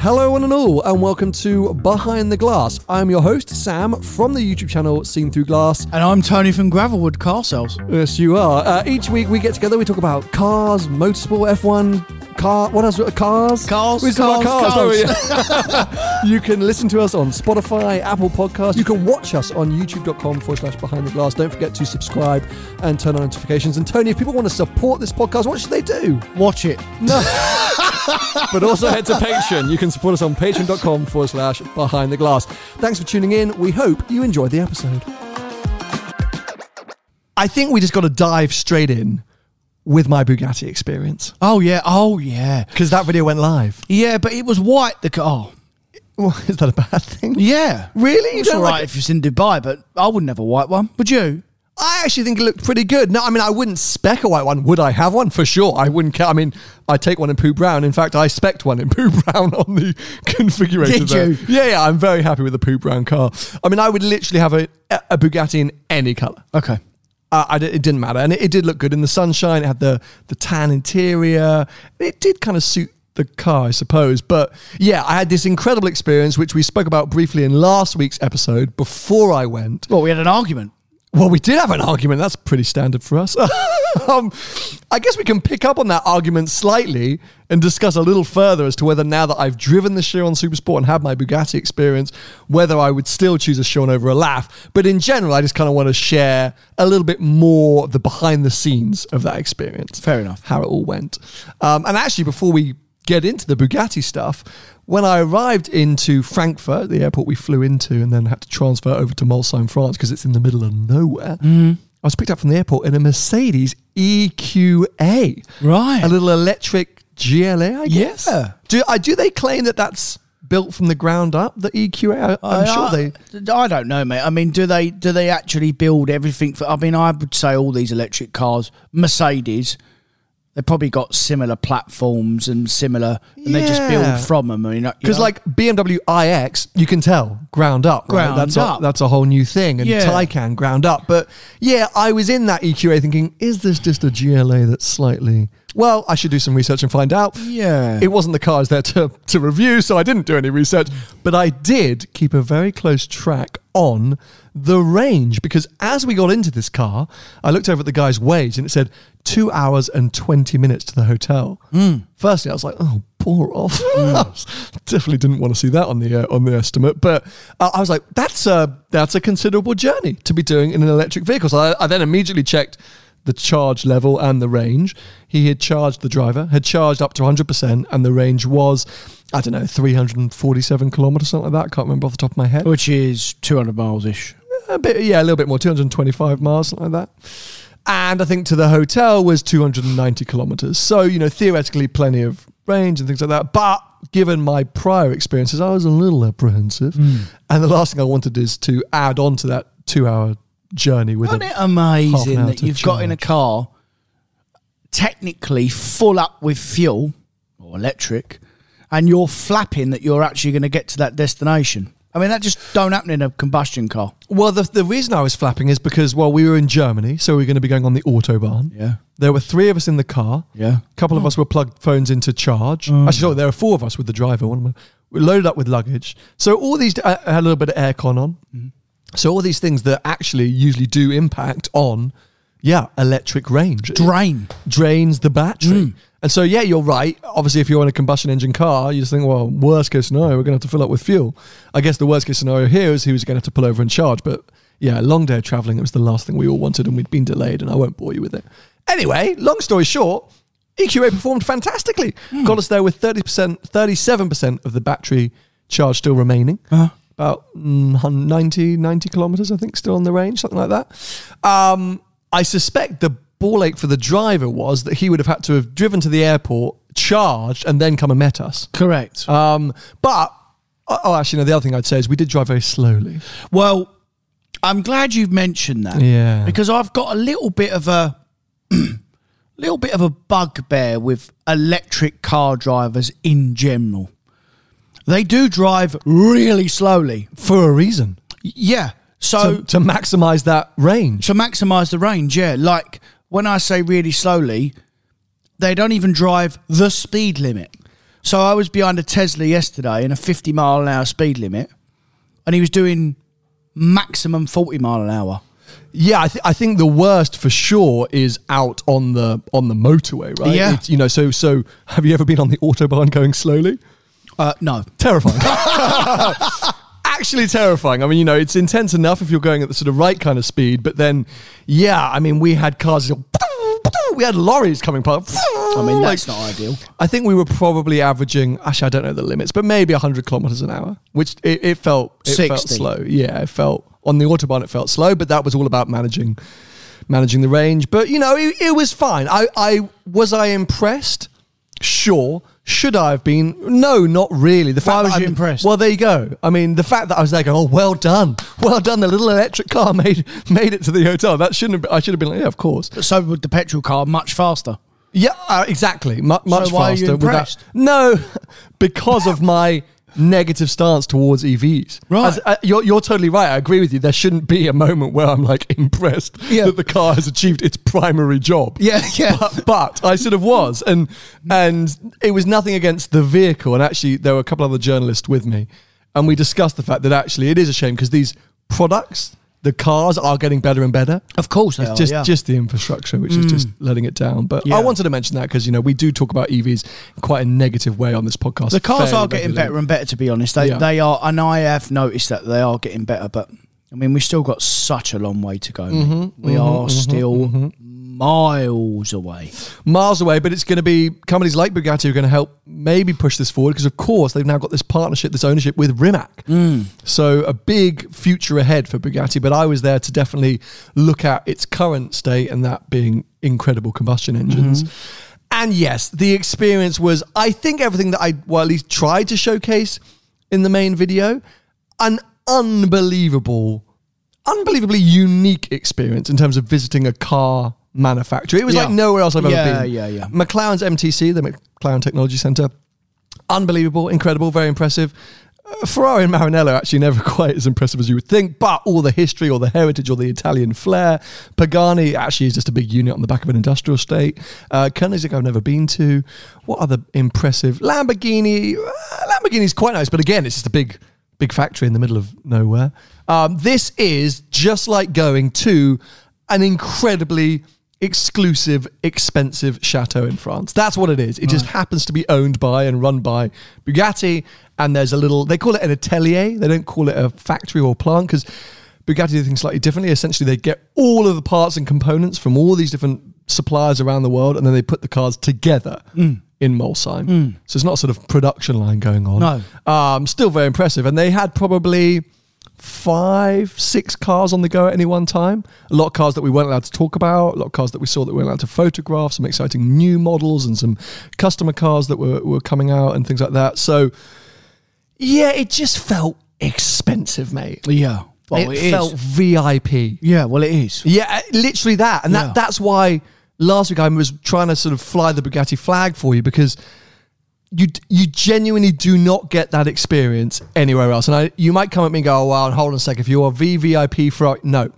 Hello, one and all, and welcome to Behind the Glass. I'm your host, Sam, from the YouTube channel Seen Through Glass. And I'm Tony from Gravelwood Car Sales. Yes, you are. Uh, each week we get together, we talk about cars, motorsport, F1, car. What else? Cars. Cars, We talk about cars, we? you can listen to us on Spotify, Apple Podcasts. You can watch us on YouTube.com forward slash Behind the Glass. Don't forget to subscribe and turn on notifications. And Tony, if people want to support this podcast, what should they do? Watch it. No. but also head to Patreon. You can support us on patreon.com forward slash behind the glass. Thanks for tuning in. We hope you enjoyed the episode. I think we just got to dive straight in with my Bugatti experience Oh yeah. Oh yeah. because that video went live. Yeah, but it was white. The car. Oh. Well, is that a bad thing? Yeah. Really? You It's don't all like right it? if it's in Dubai, but I wouldn't have a white one. Would you? I actually think it looked pretty good. No, I mean, I wouldn't spec a white one. Would I have one? For sure. I wouldn't care. I mean, I take one in poo brown. In fact, I spec one in poo brown on the configurator. Did there. you? Yeah, yeah. I'm very happy with the poo brown car. I mean, I would literally have a, a Bugatti in any color. Okay. Uh, I it didn't matter, and it, it did look good in the sunshine. It had the the tan interior. It did kind of suit the car, I suppose. But yeah, I had this incredible experience, which we spoke about briefly in last week's episode before I went. Well, we had an argument. Well, we did have an argument. That's pretty standard for us. um, I guess we can pick up on that argument slightly and discuss a little further as to whether now that I've driven the Chiron Supersport and had my Bugatti experience, whether I would still choose a Chiron over a Laugh. But in general, I just kind of want to share a little bit more of the behind the scenes of that experience. Fair enough. How it all went. Um, and actually, before we get into the Bugatti stuff, when I arrived into Frankfurt, the airport we flew into, and then had to transfer over to Molsheim, France, because it's in the middle of nowhere. Mm-hmm. I was picked up from the airport in a Mercedes EQA, Right. A little electric GLA, I guess. Yeah. Do I do they claim that that's built from the ground up? The EQA, I, am sure they. I don't know, mate. I mean, do they do they actually build everything for? I mean, I would say all these electric cars, Mercedes, they probably got similar platforms and similar, and they just Yeah. build from them. I mean, Because like BMW iX, you can tell ground up. right? Ground that's up. A, that's a whole new thing. And Yeah. Taycan ground up. But yeah, I was in that EQA thinking, is this just a GLA that's slightly? Well, I should do some research and find out. Yeah. It wasn't the cars there to, to review, so I didn't do any research. But I did keep a very close track on the range because as we got into this car, I looked over at the guy's wage and it said two hours and 20 minutes to the hotel. Firstly, I was like, oh, poor off. Definitely didn't want to see that on the uh, on the estimate. But uh, I was like, that's a, that's a considerable journey to be doing in an electric vehicle. So I, I then immediately checked the charge level and the range. He had charged the driver, had charged up to 100%, and the range was, I don't know, 347 kilometers, something like that. I can't remember off the top of my head. which is two hundred miles ish. A bit, yeah, a little bit more, 225 miles, something like that. And I think to the hotel was 290 kilometers. So, you know, theoretically plenty of range and things like that. But given my prior experiences, I was a little apprehensive. Hmm. And the last thing I wanted is to add on to that two hour journey with Isn't it amazing that you've got in a car technically full up with fuel or electric, and you're flapping that you're actually going to get to that destination? I mean, that just don't happen in a combustion car. Well, the, the reason I was flapping is because, well, we were in Germany, so we are going to be going on the Autobahn. Yeah. There were three of us in the car. Yeah. A couple of oh. us were plugged phones into charge. Mm. Actually, sorry, there were four of us with the driver. One of we loaded up with luggage. So all these I I had a little bit of aircon on. Mm-hmm. So all these things that actually usually do impact on yeah, electric range. Drain. drains the battery. And so, yeah, you're right. Obviously, if you're in a combustion engine car, you just think, well, worst case scenario, we're going to have to fill up with fuel. I guess the worst case scenario here is he was going to have to pull over and charge. But yeah, a long day of traveling, it was the last thing we all wanted, and we'd been delayed, and I won't bore you with it. Anyway, long story short, EQA performed fantastically. Got us there with 30%, 37% of the battery charge still remaining. About mm, hun- 90, 90 kilometers, I think, still on the range, something like that. Um, I suspect the ball ache for the driver was that he would have had to have driven to the airport, charged, and then come and met us. Correct. Um, but, oh, actually, no, the other thing I'd say is we did drive very slowly. Well, I'm glad you've mentioned that. Yeah. Because I've got a little bit of a little bit of a bugbear with electric car drivers in general. They do drive really slowly. For a reason. Yeah. So to, to maximize that range. to maximize the range, yeah. Like when I say really slowly, they don't even drive the speed limit. So I was behind a Tesla yesterday in a 50 mile an hour speed limit, and he was doing maximum 40 mile an hour. Yeah, I, th- I think the worst for sure is out on the on the motorway, right? Yeah. It's, you know, so so have you ever been on the autobahn going slowly? Uh, no. terrifying. Actually terrifying. I mean, you know, it's intense enough if you're going at the sort of right kind of speed, but then, yeah, I mean, we had cars. We had lorries coming past. I mean, that's not ideal. I think we were probably averaging. Actually, I don't know the limits, but maybe 100 kilometers an hour, which it, it felt it felt slow. Yeah, it felt on the autobahn. It felt slow, but that was all about managing managing the range. But you know, it, it was fine. I, I was I impressed. Sure. Should I have been? No, not really. The fact Why that was you I'm- impressed? Well, there you go. I mean, the fact that I was there going, "Oh, well done, well done." The little electric car made made it to the hotel. That shouldn't. Have been, I should have been like, "Yeah, of course." So would the petrol car much faster. Yeah, uh, exactly. Mu- much why are you faster. impressed? No, because of my negative stance towards EVs. Right. As- uh, you're, you're totally right. I agree with you. There shouldn't be a moment where I'm like impressed Yeah. that the car has achieved its primary job. Yeah, yeah. But, but I sort of was, and and it was nothing against the vehicle. And actually, there were a couple other journalists with me, and we discussed the fact that actually it is a shame because these products, the cars, are getting better and better. Of course they It's are, just yeah. just the infrastructure, which is just mm. letting it down. But Yeah. I wanted to mention that because you know we do talk about EVs in quite a negative way on this podcast. The cars are getting regularly. better and better, to be honest. They Yeah. they are, and I have noticed that they are getting better. But I mean, we've still got such a long way to go. Mm-hmm, we are mm-hmm. Mm-hmm. still mm-hmm. Miles away. miles away, but it's going to be companies like Bugatti who are going to help maybe push this forward because, of course, they've now got this partnership, this ownership with Rimac. Mm. So a big future ahead for Bugatti. But I was there to definitely look at its current state and that being incredible combustion engines. Mm-hmm. And yes, the experience was, I think, everything that I, well, at least tried to showcase in the main video. An unbelievable unbelievably unique experience in terms of visiting a car manufacturer. It was Yeah. like nowhere else I've Yeah, ever been. yeah, yeah. yeah. McLaren's MTC, the McLaren Technology Center, unbelievable, incredible, very impressive. Uh, Ferrari and Maranello actually never quite as impressive as you would think, but all the history or the heritage or the Italian flair. Pagani actually is just a big unit on the back of an industrial state. Uh, Koenigsegg I've never been to. What other impressive? Lamborghini. Uh, Lamborghini's quite nice, but again, it's just a big big factory in the middle of nowhere. Um, this is just like going to an incredibly exclusive, expensive chateau in France. That's what it is. It just happens to be owned by and run by Bugatti. And there's a little, they call it an atelier. They don't call it a factory or plant because Bugatti do things slightly differently. Essentially, they get all of the parts and components from all these different suppliers around the world and then they put the cars together. In Molsheim. So it's not a sort of production line going on. No. Um, still very impressive. And they had probably five, six cars on the go at any one time. A lot of cars that we weren't allowed to talk about, a lot of cars that we saw that we weren't allowed to photograph, some exciting new models and some customer cars that were, were coming out and things like that. So, yeah, it just felt expensive, mate. Yeah. Well, it, it is. felt VIP. Yeah, well, it is. Yeah, uh, literally that. And Yeah. that that's why last week I was trying to sort of fly the Bugatti flag for you because you you genuinely do not get that experience anywhere else. And I, you might come at me and go, oh, well, hold on a sec. If you're VVIP for... No.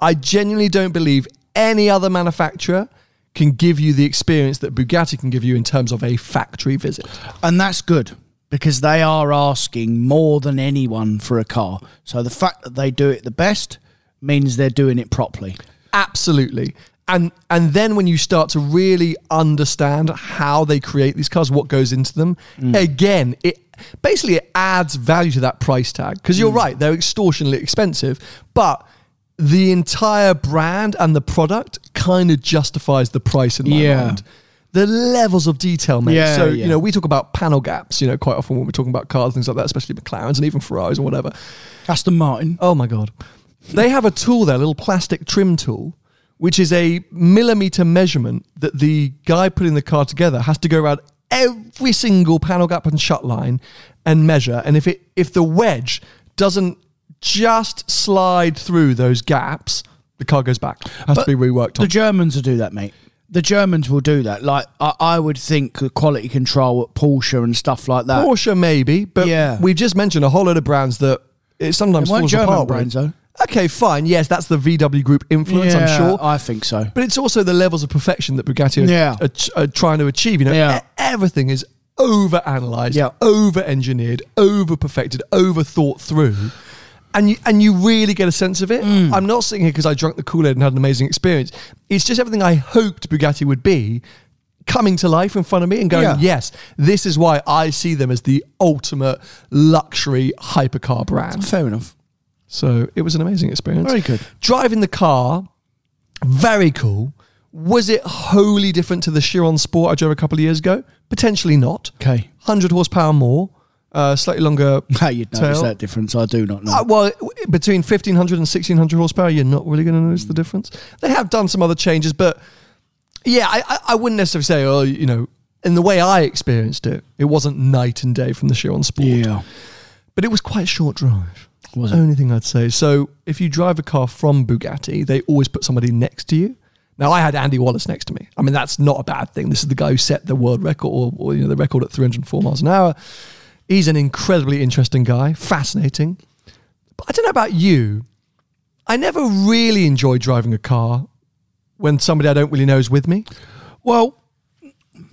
I genuinely don't believe any other manufacturer can give you the experience that Bugatti can give you in terms of a factory visit. And that's good because they are asking more than anyone for a car. So the fact that they do it the best means they're doing it properly. Absolutely. And and then when you start to really understand how they create these cars, what goes into them, mm. again, it basically it adds value to that price tag. Because you're mm. right, they're extortionately expensive, but the entire brand and the product kind of justifies the price in my Yeah. mind. The levels of detail, mate. Yeah, so yeah. you know, we talk about panel gaps, you know, quite often when we're talking about cars, things like that, especially McLarens and even Ferraris or whatever. Aston Martin. Oh my god. They have a tool there, a little plastic trim tool, which is a millimeter measurement that the guy putting the car together has to go around every single panel gap and shut line and measure. And if it if the wedge doesn't just slide through those gaps, the car goes back. Has But to be reworked The. Germans will do that, mate. The Germans will do that. Like I, I would think the quality control at Porsche and stuff like that. Porsche maybe, but Yeah. we've just mentioned a whole lot of brands that it sometimes weren't falls German apart. brands, though. Okay, fine. Yes, that's the VW Group influence. I'm Yeah, sure. I think so. But it's also the levels of perfection that Bugatti are, Yeah. are, ch- are trying to achieve. You know, Yeah. E- everything is over analyzed, Yeah. over engineered, over perfected, over thought through. And you, and you really get a sense of it. Mm. I'm not sitting here because I drank the Kool Aid and had an amazing experience. It's just everything I hoped Bugatti would be coming to life in front of me and going, Yeah. yes, this is why I see them as the ultimate luxury hypercar brand. Fair enough. So it was an amazing experience. Very good. Driving the car, very cool. Was it wholly different to the Chiron Sport I drove a couple of years ago? Potentially not. Okay. 100 horsepower more, uh, slightly longer. How you'd notice tail. that difference? I do not know. Uh, well, between 1500 and 1600 horsepower, you're not really going to notice the difference. They have done some other changes, but yeah, I, I, I wouldn't necessarily say, oh, you know, in the way I experienced it, it wasn't night and day from the Chiron Sport. yeah. But it was quite a short drive. Was it? Only thing I'd say. So if you drive a car from Bugatti, they always put somebody next to you. Now I had Andy Wallace next to me. I mean, that's not a bad thing. This is the guy who set the world record, or, or you know, the record at 304 miles an hour. He's an incredibly interesting guy, fascinating. But I don't know about you. I never really enjoy driving a car when somebody I don't really know is with me. Well,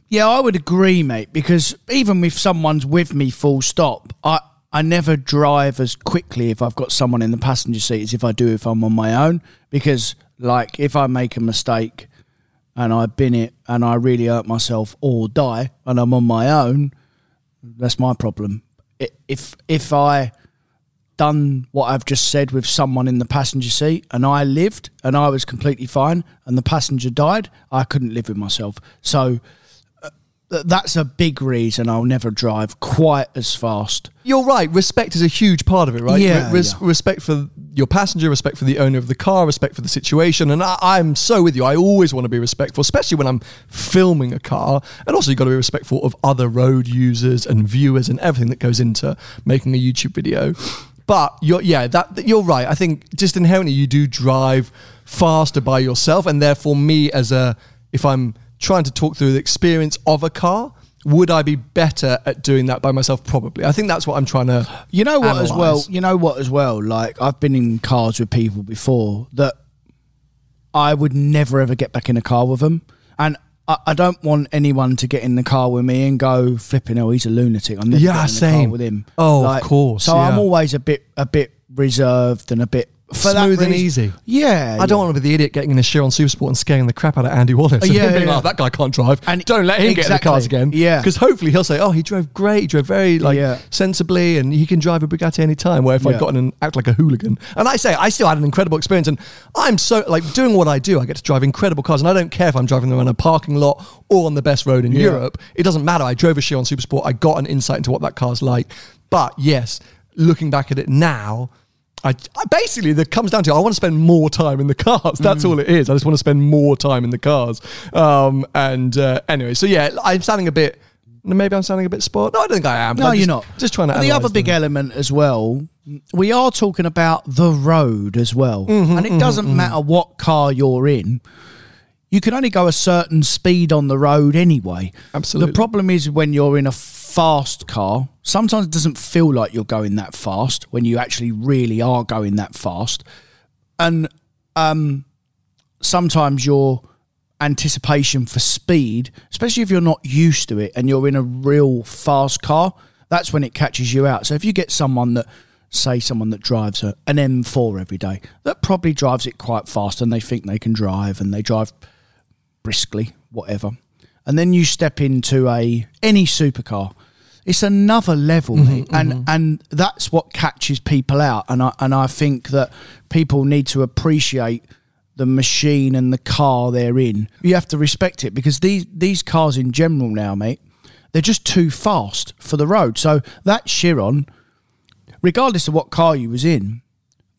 yeah, I would agree, mate. Because even if someone's with me, full stop, I I never drive as quickly if I've got someone in the passenger seat as if I do if I'm on my own. Because like if I make a mistake and I bin it and I really hurt myself or die and I'm on my own, that's my problem. If if I done what I've just said with someone in the passenger seat and I lived and I was completely fine and the passenger died, I couldn't live with myself. So that's a big reason I'll never drive quite as fast. You're right. Respect is a huge part of it, right? Yeah, Re- res- yeah. Respect for your passenger, respect for the owner of the car, respect for the situation. And I, I'm so with you. I always want to be respectful, especially when I'm filming a car. And also, you've got to be respectful of other road users and viewers and everything that goes into making a YouTube video. But you're, yeah, that that- you're right. I think just inherently you do drive faster by yourself, and therefore me as a if I'm trying to talk through the experience of a car, would I be better at doing that by myself? Probably. I think that's what I'm trying to. You know what as well? You know what as well? Like I've been in cars with people before that I would never ever get back in a car with them, and I, I don't want anyone to get in the car with me and go flipping. Oh, he's a lunatic. I'm never Yeah, getting in the car with him. Oh, of course, So I'm always a bit a bit reserved and a bit for that Smooth and easy. Yeah, I don't want to be the idiot getting in a Chiron Supersport and scaring the crap out of Andy Wallace. Oh, and Yeah, him being yeah. like, that guy can't drive. And- don't let him get in the cars again. Yeah. Because hopefully he'll say, oh, he drove great. He drove very like Yeah. sensibly and he can drive a Bugatti anytime. Where if I'd Yeah. gotten and act like a hooligan. And I say, I still had an incredible experience. And I'm so, like, doing what I do, I get to drive incredible cars. And I don't care if I'm driving them on a parking lot or on the best road in Yeah. Europe. It doesn't matter. I drove a Chiron Supersport. I got an insight into what that car's like. But yes, looking back at it now, I, I basically that comes down to I want to spend more time in the cars. That's all it is. I just want to spend more time in the cars. Um, and uh, anyway, so yeah, I'm sounding a bit. Maybe I'm sounding a bit spoiled. No, I don't think I am. No, I'm you're just- not. Just trying to. The other big them. element as well, we are talking about the road as well, Mm-hmm, and it doesn't matter what car you're in. You can only go a certain speed on the road anyway. Absolutely. The problem is when you're in a fast car, sometimes it doesn't feel like you're going that fast when you actually really are going that fast. And um, sometimes your anticipation for speed, especially if you're not used to it and you're in a real fast car, that's when it catches you out. So if you get someone that say someone that drives a, an M4 every day that probably drives it quite fast and they think they can drive and they drive briskly, whatever. And then you step into a any supercar. It's another level, mm-hmm, mate. and mm-hmm. and that's what catches people out. And I and I think that people need to appreciate the machine and the car they're in. You have to respect it because these these cars in general now, mate, they're just too fast for the road. So that Chiron, regardless of what car you was in,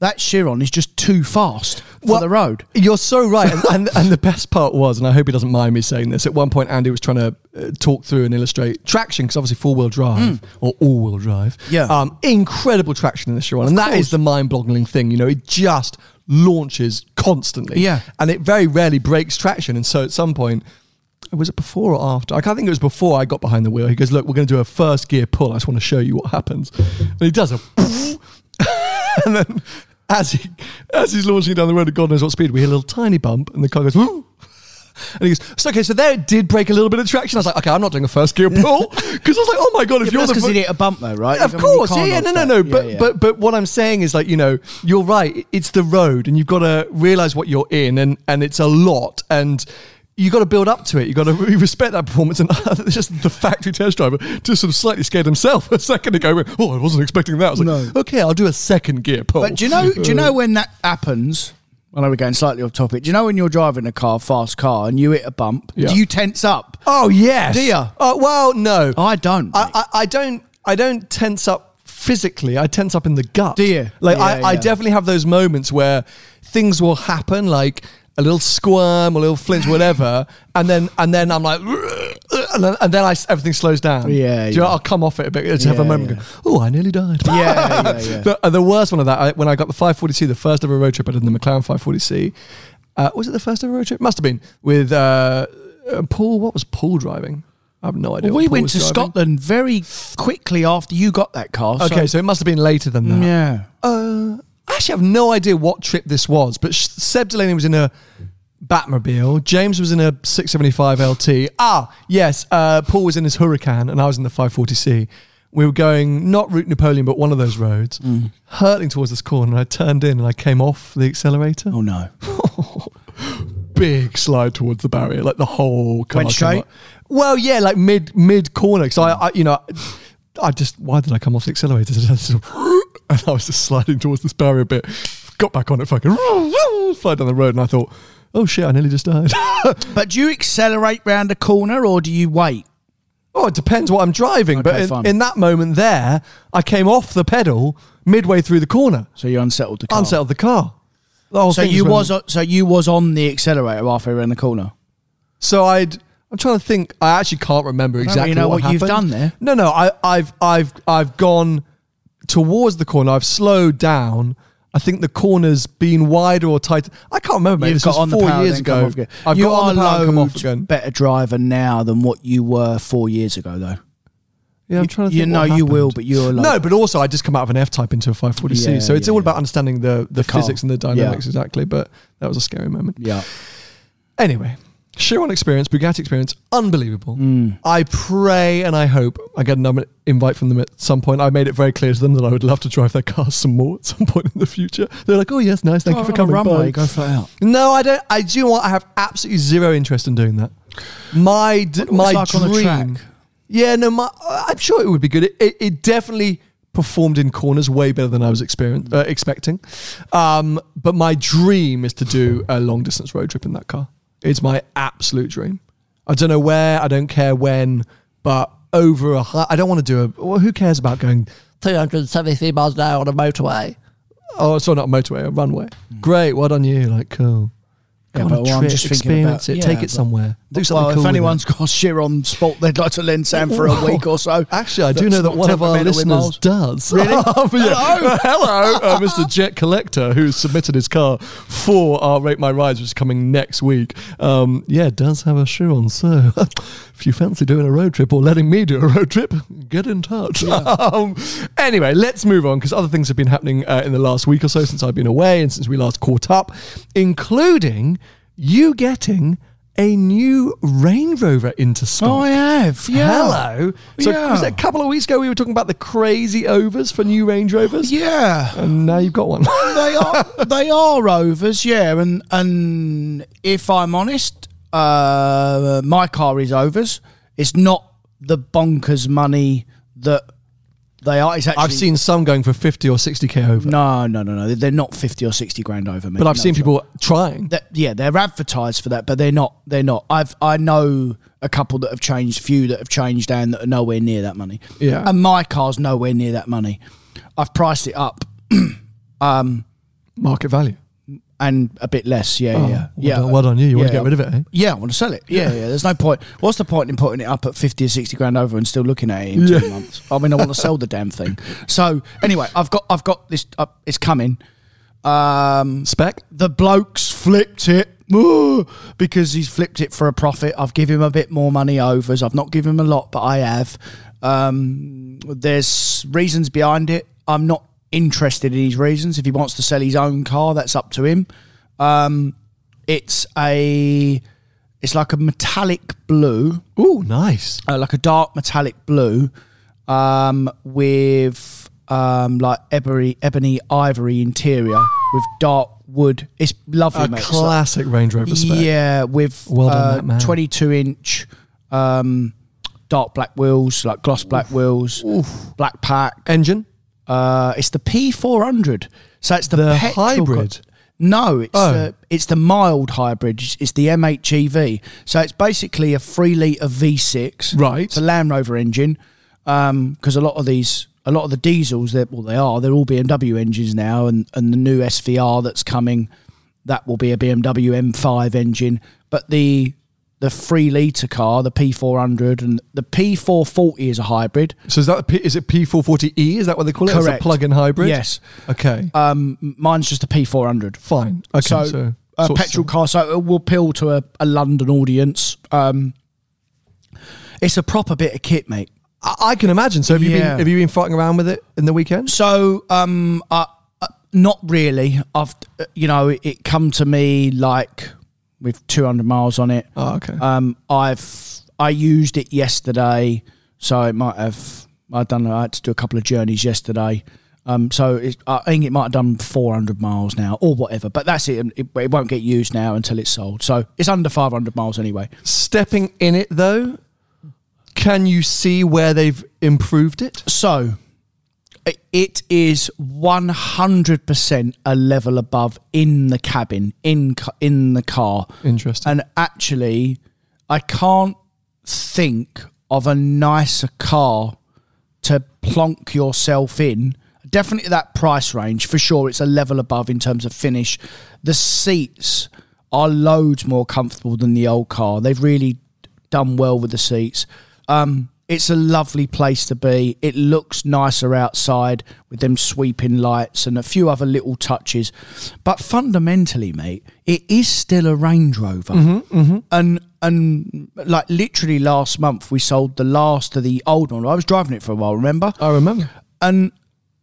that Chiron is just too fast Well, the road. You're so right, and, and and the best part was, and I hope he doesn't mind me saying this. At one point, Andy was trying to uh, talk through and illustrate traction because obviously four wheel drive or all wheel drive. Yeah. um, incredible traction in the Chiron, and that course. is the mind-boggling thing. You know, it just launches constantly, Yeah. and it very rarely breaks traction. And so at some point. Was it before or after? I can't think it was before I got behind the wheel. He goes, "Look, we're going to do a first gear pull. I just want to show you what happens." And he does a and then as he as he's launching down the road at God knows what speed, we hear a little tiny bump, and the car goes. Woo! And he goes, so okay, so there it did break a little bit of traction. I was like, okay, I'm not doing a first gear pull because I was like, oh my god, if Yeah, you're the because he hit a bump though, right? of I mean, course, yeah, yeah, no, no, no. Yeah, But yeah. but but what I'm saying is like, you know, you're right. It's the road, and you've got to realize what you're in, and and it's a lot, and you got to build up to it. You got to respect that performance, and it's just the factory test driver just sort of slightly scared himself a second ago. Oh, I wasn't expecting that. I was like, No. okay, I'll do a second gear pull. But do you know? Do you uh. know when that happens? I know we're going slightly off topic. Do you know when you're driving a car, fast car, and you hit a bump? Yeah. Do you tense up? Oh yes. Do ya? Oh well, no. I don't. I. I, I don't. I don't tense up physically. I tense up in the gut. Do you? Like Yeah, I, I definitely have those moments where things will happen, like a little squirm, a little flinch, whatever, and then and then I'm like, and then, and then I everything slows down. Yeah, Do you know. I'll come off it a bit. Just have a moment. yeah. Oh, I nearly died. Yeah, yeah, yeah. the, uh, the worst one of that, I, when I got the 540C, the first ever road trip I did in the McLaren 540C. Uh, was it the first ever road trip? Must have been with uh, uh, Paul. What was Paul driving? I have no idea. Well, we went to driving. Scotland very quickly after you got that car. Okay, so it must have been later than that. yeah. Uh, I actually have no idea what trip this was, but Seb Delanney was in a Batmobile. James was in a 675 LT. Ah, yes. Uh, Paul was in his Huracan, and I was in the 540C. We were going not Route Napoleon, but one of those roads, Mm. hurtling towards this corner. And I turned in and I came off the accelerator. Oh no. Big slide towards the barrier, like the whole car. Went straight? Well, yeah, like mid mid corner. So I, I, you know, I just why did I come off the accelerator? And I was just sliding towards this barrier a bit. Got back on it, fucking slide down the road, and I thought, oh shit, I nearly just died. But do you accelerate round a corner or do you wait? oh, it depends what I'm driving. but in, in that moment there, I came off the pedal midway through the corner, So you unsettled the car. unsettled the car. The So you was went- so you was on the accelerator halfway around the corner. So I'd. I'm trying to think. I actually can't remember exactly know what, what you've done there. No, no. I, I've I've I've gone towards the corner. I've slowed down. I think the corner's been wider or tighter. I can't remember. Mate. You've This got was on the four power, years ago. off again. I've you got on the power come off again. better driver now than what you were four years ago, though. Yeah, I'm trying to. you think know you will, but you're like- no. But also, I just come out of an F type into a 540C, Yeah, so it's yeah, all about understanding the the, car. physics and the dynamics exactly. But that was a scary moment. Yeah. Anyway, Chiron experience, Bugatti experience, unbelievable. Mm. I pray and I hope I get another invite from them at some point. I made it very clear to them that I would love to drive their cars some more at some point in the future. They're like, "Oh yes, nice, thank you for coming." Runway, go flat out. No, I don't. I do what? I have absolutely zero interest in doing that. My d- my like dream. Yeah, no, my, I'm sure it would be good. It, it, it definitely performed in corners way better than I was uh, expecting. Um, but my dream is to do a long distance road trip in that car. It's my absolute dream. I don't know where, I don't care when, but over a high, I don't want to do a. Well, who cares about going 373 miles an hour on a motorway? Oh, sorry, not a motorway, a runway. Great, well done you. Like, cool. Hmm. Yeah, on but a well, I'm trip, just thinking experience about- it, yeah, take it somewhere, do something Well, cool. if anyone's got Chiron sport they'd like to lend Sam for a week or so. Actually, I do know that one of our listeners does. Really? hello, hello, uh, Mr. Jet Collector, who's submitted his car for our Rate My Rides, which is coming next week. Um, yeah, does have a Chiron. So, if you fancy doing a road trip or letting me do a road trip, get in touch. Um, anyway, let's move on because other things have been happening uh, in the last week or so since I've been away and since we last caught up, including you getting a new Range Rover into stock. Oh, I have. Yeah. Hello. So Yeah. was it a couple of weeks ago we were talking about the crazy overs for new Range Rovers? Yeah. And now you've got one. they are they are rovers, yeah. And and if I'm honest, uh, my car is overs. It's not the bonkers money that they are. It's actually I've seen some going for 50 or 60k over. no, no, no, no. They're not fifty or sixty grand over me. but I've No, seen people trying. yeah, they're advertised for that, but they're not. They're not. I've I know a couple that have changed, few that have changed, and that are nowhere near that money. Yeah. and my car's nowhere near that money. I've priced it up um, Market value. And a bit less. Yeah, Oh, yeah, well yeah. done- well done you. You wanna get rid of it, eh? Yeah, I want to sell it. Yeah, yeah. There's no point. What's the point in putting it up at fifty or sixty grand over and still looking at it in two months? I mean, I want to sell the damn thing. So anyway, I've got I've got this. Uh, it's coming. Um, Spec? the bloke's flipped it because he's flipped it for a profit. I've given him a bit more money overs. I've not given him a lot, but I have. Um, there's reasons behind it. I'm not interested in his reasons. If he wants to sell his own car, that's up to him. Um, it's a, it's like a metallic blue Oh, nice. uh, like a dark metallic blue um, with um, like ebony, ebony ivory interior with dark wood. It's lovely, A mate. It's classic Range Rover like- spec. yeah, with Well done, uh, that man. 22 inch um, dark black wheels, like gloss black wheels, black pack. Engine? Uh, it's the P400. So it's the, The hybrid? co- no, it's Oh. the it's the mild hybrid. It's, the MHEV. So it's basically a three liter V6. Right. It's a Land Rover engine. Because a lot of these, a lot of the diesels, they're, well, they are. They're all BMW engines now, and and the new SVR that's coming, that will be a BMW M5 engine. But the the three liter car, the P400, and the P440 is a hybrid. So is that a P, is it P440E? Is that what they call it? It's Correct. a plug-in hybrid? Yes. Okay. Um, mine's just a P400. Fine. Okay. so, So, a petrol car, so it will appeal to a, a London audience. Um, it's a proper bit of kit, mate. I, I can imagine. So have you Yeah. been have you been fighting around with it in the weekend? So, um, uh, uh, not really. I've, uh, you know, it, it come to me like with 200 miles on it. Oh, okay. Um, I've I used it yesterday, so it might have. I done. I had to do a couple of journeys yesterday. Um, so I think it might have done 400 miles now or whatever. But that's it. It, it won't get used now until it's sold. So it's under 500 miles anyway. Stepping in it though, can you see where they've improved it? So it is 100% a level above in the cabin, in in the car. Interesting. And actually, I can't think of a nicer car to plonk yourself in. Definitely that price range for sure. It's a level above in terms of finish. The seats are loads more comfortable than the old car. They've really done well with the seats. Um, it's a lovely place to be. It looks nicer outside with them sweeping lights and a few other little touches. But fundamentally, mate, it is still a Range Rover. Mm-hmm, mm-hmm. And and like literally last month, we sold the last of the old one. I was driving it for a while. Remember? I remember. and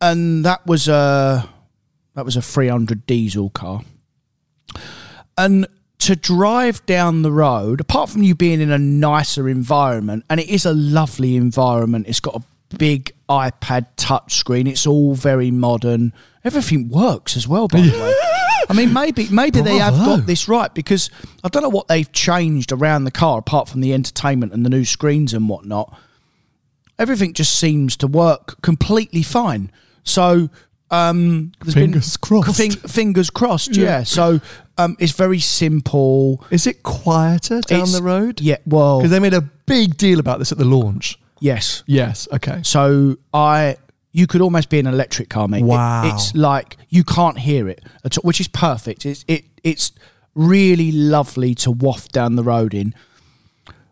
and that was a that was a 300 diesel car and to drive down the road apart from you being in a nicer environment and it is a lovely environment it's got a big ipad touchscreen it's all very modern. Everything works as well by the way. I mean, maybe maybe they have got this right because I don't know what they've changed around the car apart from the entertainment and the new screens and whatnot. Everything just seems to work completely fine. So um, there's Fingers crossed. Fing- fingers crossed. Yeah. So um, it's very simple. Is it quieter down It's- the road? Yeah. Well. Because they made a big deal about this at the launch. yes. Yes. Okay. So I. You could almost be an electric car, mate. It- Wow. it's like you can't hear it at all, which is perfect. It's it it's really lovely to waft down the road in.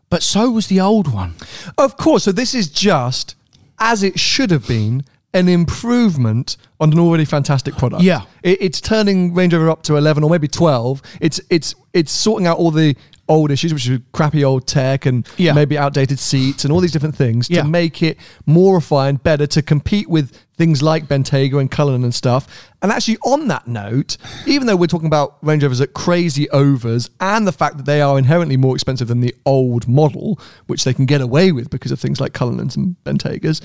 But so was the old one. Of course. So this is just as it should have been an improvement on an already fantastic product. Yeah. It, it's turning Range Rover up to 11 or maybe 12. It's it's it's sorting out all the old issues, which is crappy old tech and Yeah. maybe outdated seats and all these different things Yeah. to make it more refined, better to compete with things like Bentayga and Cullinan and stuff. And actually, on that note, even though we're talking about Range Rovers at crazy overs and the fact that they are inherently more expensive than the old model, which they can get away with because of things like Cullinans and Bentaygas,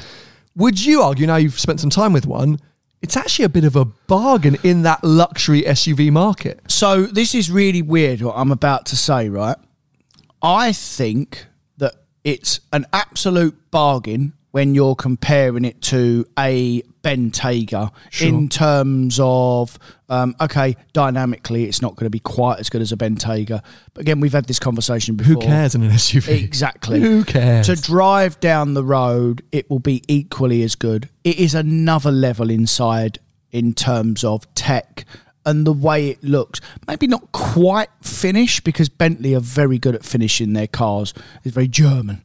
would you argue now you've spent some time with one? It's actually a bit of a bargain in that luxury SUV market. So this is really weird what I'm about to say, right? I think that it's an absolute bargain when you're comparing it to a Bentayga in terms of um, okay, dynamically it's not going to be quite as good as a Bentayga. But again, we've had this conversation before. Who cares in an SUV? Exactly. Who cares? To drive down the road, it will be equally as good. It is another level inside in terms of tech and the way it looks. Maybe not quite finished because Bentley are very good at finishing their cars. It's very German.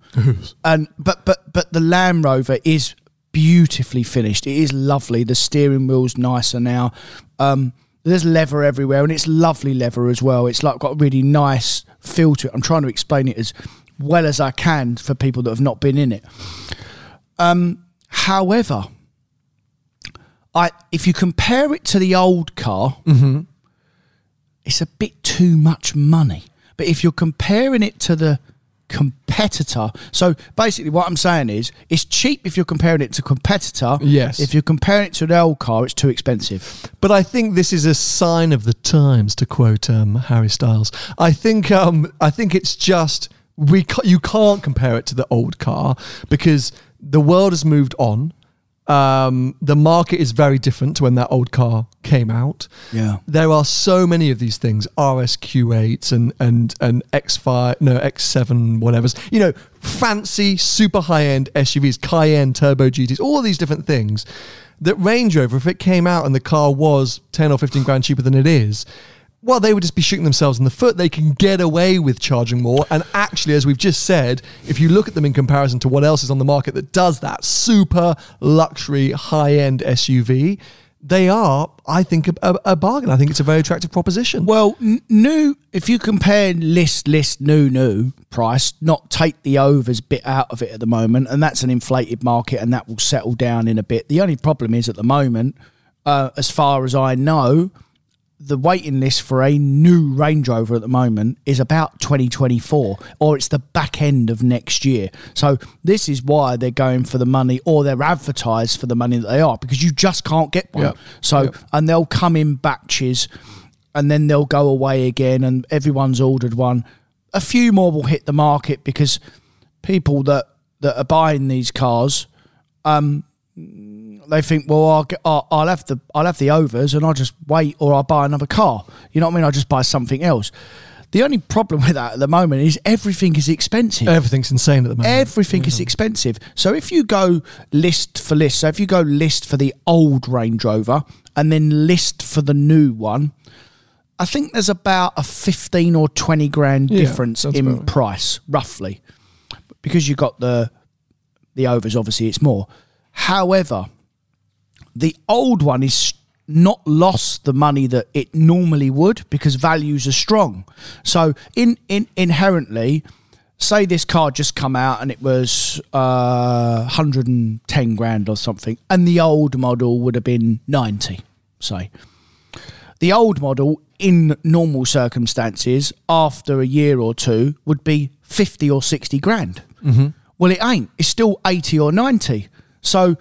and but but but the Land Rover is beautifully finished. It is lovely. The steering wheel's nicer now. Um, there's leather everywhere, and it's lovely leather as well. It's like got a really nice feel to it. I'm trying to explain it as well as I can for people that have not been in it. Um, however, I if you compare it to the old car, it's a bit too much money. But if you're comparing it to the competitor, so basically what I'm saying is it's cheap if you're comparing it to competitor. Yes. If you're comparing it to the old car, it's too expensive. But I think this is a sign of the times, to quote um, Harry Styles. I think um, I think it's just we ca- you can't compare it to the old car because the world has moved on. Um, the market is very different to when that old car came out. Yeah. there are so many of these things: RSQ8s and and and X5, no X7, whatever's. You know, fancy, super high end SUVs, Cayenne, Turbo GTs, all these different things. That Range Rover, if it came out and the car was ten or fifteen grand cheaper than it is, well, they would just be shooting themselves in the foot. They can get away with charging more. And actually, as we've just said, if you look at them in comparison to what else is on the market that does that super luxury high end SUV, they are, I think, a, a, bargain. I think it's a very attractive proposition. Well, n- new, if you compare list, list, new, new price, not take the overs bit out of it at the moment, and that's an inflated market and that will settle down in a bit. The only problem is at the moment, uh, as far as I know, the waiting list for a new Range Rover at the moment is about 2024 or it's the back end of next year. So this is why they're going for the money or they're advertised for the money that they are because you just can't get one. Yep. So Yep. and they'll come in batches and then they'll go away again and everyone's ordered one. A few more will hit the market because people that that are buying these cars um, they think, well, I'll, get, I'll, I'll have the I'll have the overs, and I'll just wait, or I'll buy another car. You know what I mean? I'll just buy something else. The only problem with that at the moment is everything is expensive. Everything's insane at the moment. Everything is mm. expensive. So if you go list for list, so if you go list for the old Range Rover and then list for the new one, I think there's about a 15 or 20 grand Yeah, difference in price, roughly. Because you've got the the overs, obviously it's more. However, the old one is not lost the money that it normally would because values are strong. So in, in inherently, say this car just come out and it was uh, 110 grand or something, and the old model would have been 90, say. The old model, in normal circumstances, after a year or two, would be 50 or 60 grand. Well, it ain't. It's still 80 or 90. So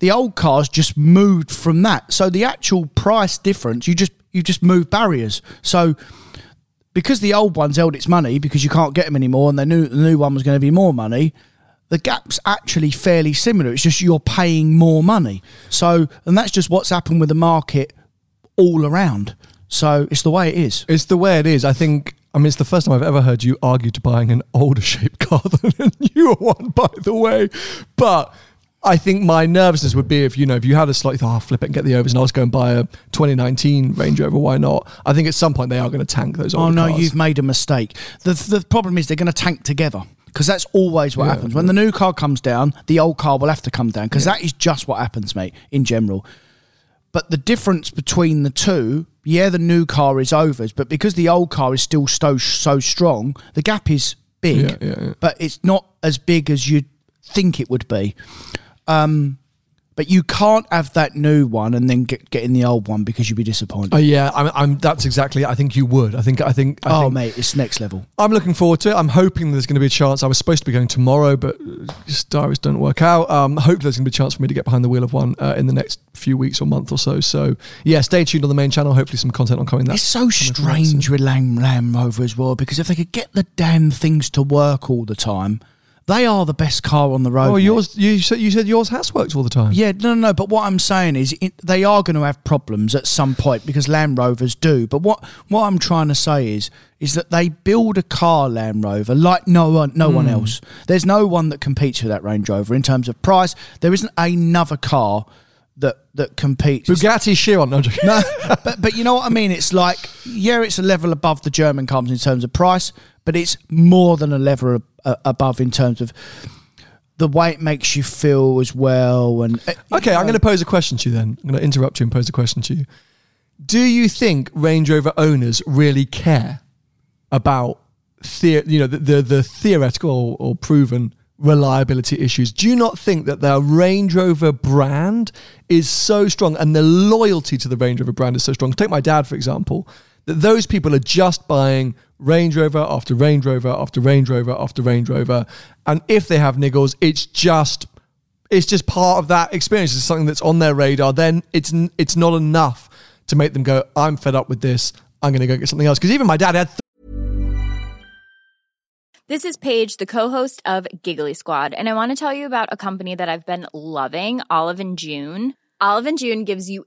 the old cars just moved from that. So the actual price difference, you just you just move barriers. So because the old ones held its money because you can't get them anymore, and they knew the new one was going to be more money. The gap's actually fairly similar. It's just you're paying more money. So, and that's just what's happened with the market all around. So it's the way it is. It's the way it is. I think. I mean, it's the first time I've ever heard you argue to buying an older shaped car than a newer one. By the way, but I think my nervousness would be if you know if you had a slightly oh, flip it and get the overs, and I was going to buy a 2019 Range Rover. Why not? I think at some point they are going to tank those. Oh no, cars. you've made a mistake. The the problem is they're going to tank together because that's always what Yeah, happens. When the new car comes down, the old car will have to come down because that is just what happens, mate. In general, but the difference between the two yeah, the new car is overs, but because the old car is still so so strong, the gap is big, Yeah, yeah, yeah. but it's not as big as you'd think it would be. Um, but you can't have that new one and then get, get in the old one because you'd be disappointed. Oh yeah, I'm, I'm. That's exactly. I think you would. I think. I think. I oh, think, mate, it's next level. I'm looking forward to it. I'm hoping there's going to be a chance. I was supposed to be going tomorrow, but uh, just diaries don't work out. Um, hopefully there's going to be a chance for me to get behind the wheel of one uh, in the next few weeks or month or so. So yeah, stay tuned on the main channel. Hopefully some content on coming. That It's so coming from that strange with Land, Land Rover as well because if they could get the damn things to work all the time, they are the best car on the road. Oh, mate. yours. You said you said yours has worked all the time. Yeah, no, no, no. But what I'm saying is, it, they are going to have problems at some point because Land Rovers do. But what what I'm trying to say is, is that they build a car Land Rover like no one, no one Hmm. else. There's no one that competes with that Range Rover in terms of price. There isn't another car that that competes. Bugatti Chiron. No, No, but but you know what I mean. It's like yeah, it's a level above the German cars in terms of price, but it's more than a level uh, above in terms of the way it makes you feel as well. And uh, Okay, you I'm going to pose a question to you then. I'm going to interrupt you and pose a question to you. Do you think Range Rover owners really care about the, you know the, the, the theoretical or, or proven reliability issues? Do you not think that their Range Rover brand is so strong and the loyalty to the Range Rover brand is so strong? Take my dad for example. That those people are just buying Range Rover after Range Rover after Range Rover after Range Rover, and if they have niggles, it's just it's just part of that experience. It's something that's on their radar. Then it's it's not enough to make them go, "I'm fed up with this. I'm going to go get something else." Because even my dad had. This is Paige, the co-host of Giggly Squad, and I want to tell you about a company that I've been loving, Olive and June. Olive and June gives you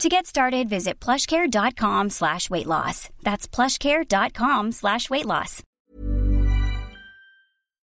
To get started, visit plushcare.com slash weight loss. That's plushcare.com slash weight loss.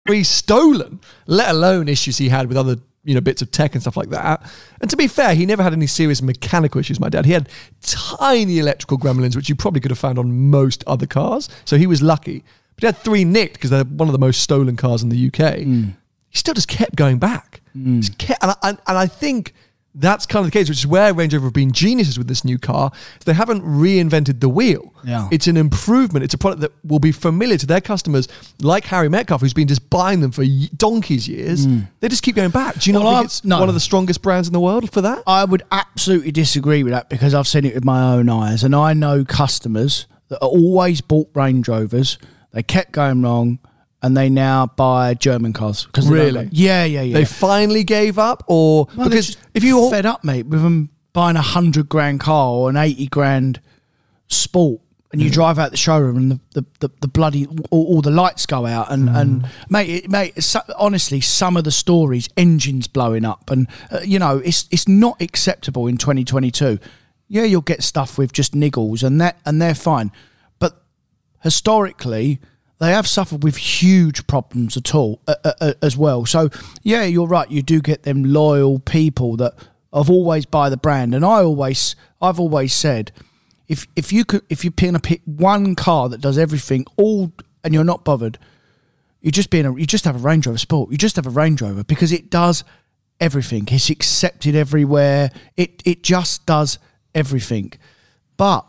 He's stolen, let alone issues he had with other you know bits of tech and stuff like that. And to be fair, he never had any serious mechanical issues. My dad, he had tiny electrical gremlins, which you probably could have found on most other cars. So he was lucky. But he had three nicked because they're one of the most stolen cars in the UK. Hmm. He still just kept going back. Hmm. Just kept, and, I, and, and I think that's kind of the case, which is where Range Rover have been geniuses with this new car. They haven't reinvented the wheel. Yeah. It's an improvement. It's a product that will be familiar to their customers, like Harry Metcalf, who's been just buying them for donkey's years. Hmm. They just keep going back. Do you not Well, think I'm- it's no. one of the strongest brands in the world for that? I would absolutely disagree with that because I've seen it with my own eyes, and I know customers that are always bought Range Rovers. They kept going wrong, and they now buy German cars they don't Really? Yeah, yeah, yeah. They finally gave up, or Well, they're because just if you all, fed up, mate, with them buying a hundred grand car or an eighty grand sport, and you drive out the showroom and the the, the, the bloody all, all the lights go out, and and mate, it, mate, it's, so- honestly, some of the stories, engines blowing up, and uh, you know, it's it's not acceptable in 2022. Yeah, you'll get stuff with just niggles, and that and they're fine, but historically they have suffered with huge problems at all uh, uh, as well. So yeah, you're right. You do get them loyal people that of always buy the brand, and I always, I've always said, if if you could, if you're going to pick one car that does everything, all, and you're not bothered, you just being a, you just have a Range Rover Sport. You just have a Range Rover because it does everything. It's accepted everywhere. It it just does everything. But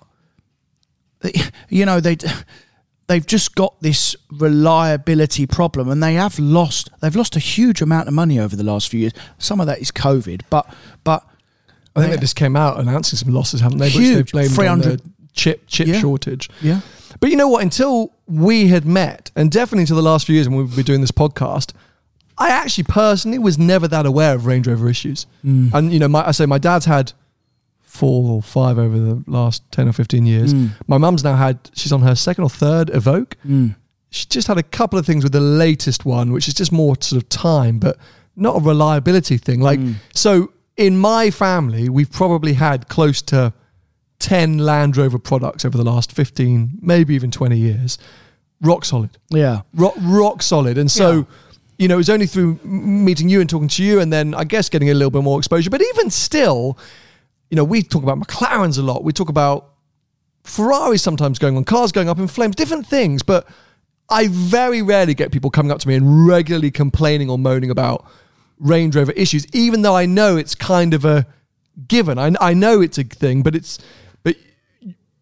you know they they've just got this reliability problem, and they have lost they've lost a huge amount of money over the last few years. Some of that is COVID, but but I think they- they just came out announcing some losses, haven't they? Which Huge. they've blamed on 300 the chip chip Yeah. shortage. yeah. But you know what? Until we had met, and definitely until the last few years when we've been doing this podcast, I actually personally was never that aware of Range Rover issues. Mm. And you know, my, I say my dad's had four or five over the last ten or fifteen years. Mm. My mum's now had she's on her second or third Evoque. She just had a couple of things with the latest one, which is just more sort of time, but not a reliability thing. Like Mm. so, in my family, we've probably had close to 10 Land Rover products over the last 15, maybe even 20 years. Rock solid. Yeah. Rock, rock solid. And so, Yeah. you know, it was only through meeting you and talking to you and then I guess getting a little bit more exposure. But even still, you know, we talk about McLarens a lot. We talk about Ferraris sometimes going on, cars going up in flames, different things. But I very rarely get people coming up to me and regularly complaining or moaning about Range Rover issues, even though I know it's kind of a given. I, I know it's a thing, but it's but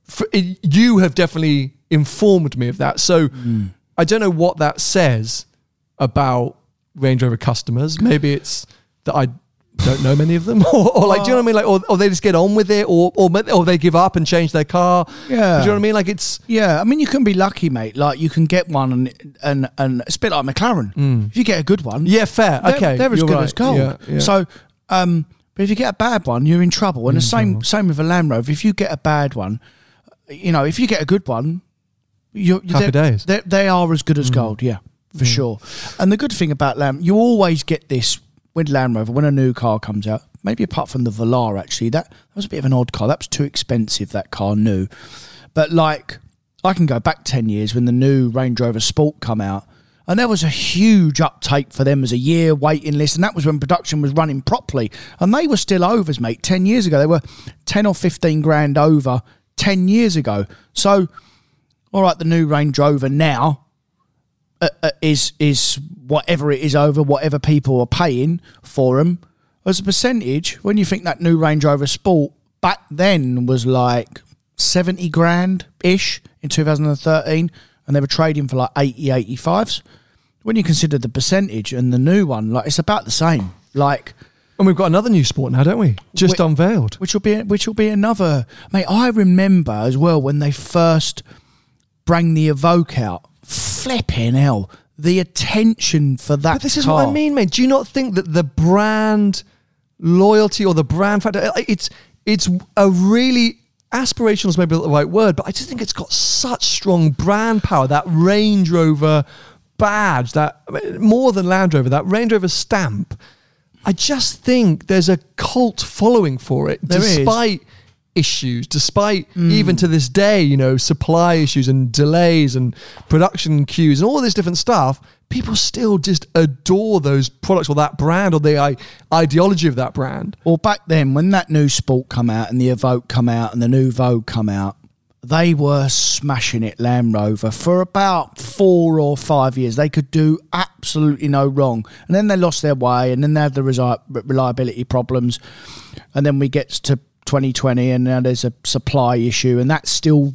for, it, you have definitely informed me of that. So mm. I don't know what that says about Range Rover customers. Maybe it's that I don't know many of them, or, or like, do you know what I mean? Like, or, or they just get on with it, or, or or they give up and change their car. Yeah. do you know what I mean? Like, it's Yeah, I mean, you can be lucky, mate. Like you can get one, and and and it's a bit like McLaren. Mm. If you get a good one, yeah, fair. they're, okay, they're as good right. as gold. Yeah, yeah. So, um, but if you get a bad one, you're in trouble. And the mm, same mm-hmm. same with a Land Rover. If you get a bad one, you know, if you get a good one, you're Happy days. They they are as good as mm. gold. Yeah, for sure. And the good thing about Land, you always get this with Land Rover when a new car comes out. Maybe apart from the Velar, actually, that, that was a bit of an odd car. That was too expensive. That car new, but like I can go back ten years when the new Range Rover Sport come out. And there was a huge uptake for them as a year waiting list, and that was when production was running properly. And they were still overs, mate. Ten years ago, they were ten or fifteen grand over ten years ago. So, all right, the new Range Rover now uh, uh, is is whatever it is over whatever people are paying for them as a percentage. When you think that new Range Rover Sport back then was like seventy grand ish in 2013, and they were trading for like 80, 85s. When you consider the percentage and the new one, like it's about the same. Like and we've got another new sport now, don't we? Just Whi- unveiled. which will be which will be another mate. I remember as well when they first bring the Evoque out. Flipping hell, the attention for that. But this is what I mean, mate. Do you not think that the brand loyalty or the brand factor, uh, it's it's a really aspirational is maybe not the right word, but I just think it's got such strong brand power. That Range Rover badge, that more than Land Rover, that Range Rover stamp. I just think there's a cult following for it, There is. Issues, despite mm. even to this day, you know, supply issues and delays and production queues and all this different stuff. People still just adore those products or that brand or the I- ideology of that brand. Well, back then when that new Sport come out and the Evoque come out and the new Vogue come out, they were smashing it Land Rover for about four or five years. They could do absolutely no wrong, and then they lost their way, and then they had the resi- reliability problems, and then we get to 2020, and now there's a supply issue, and that's still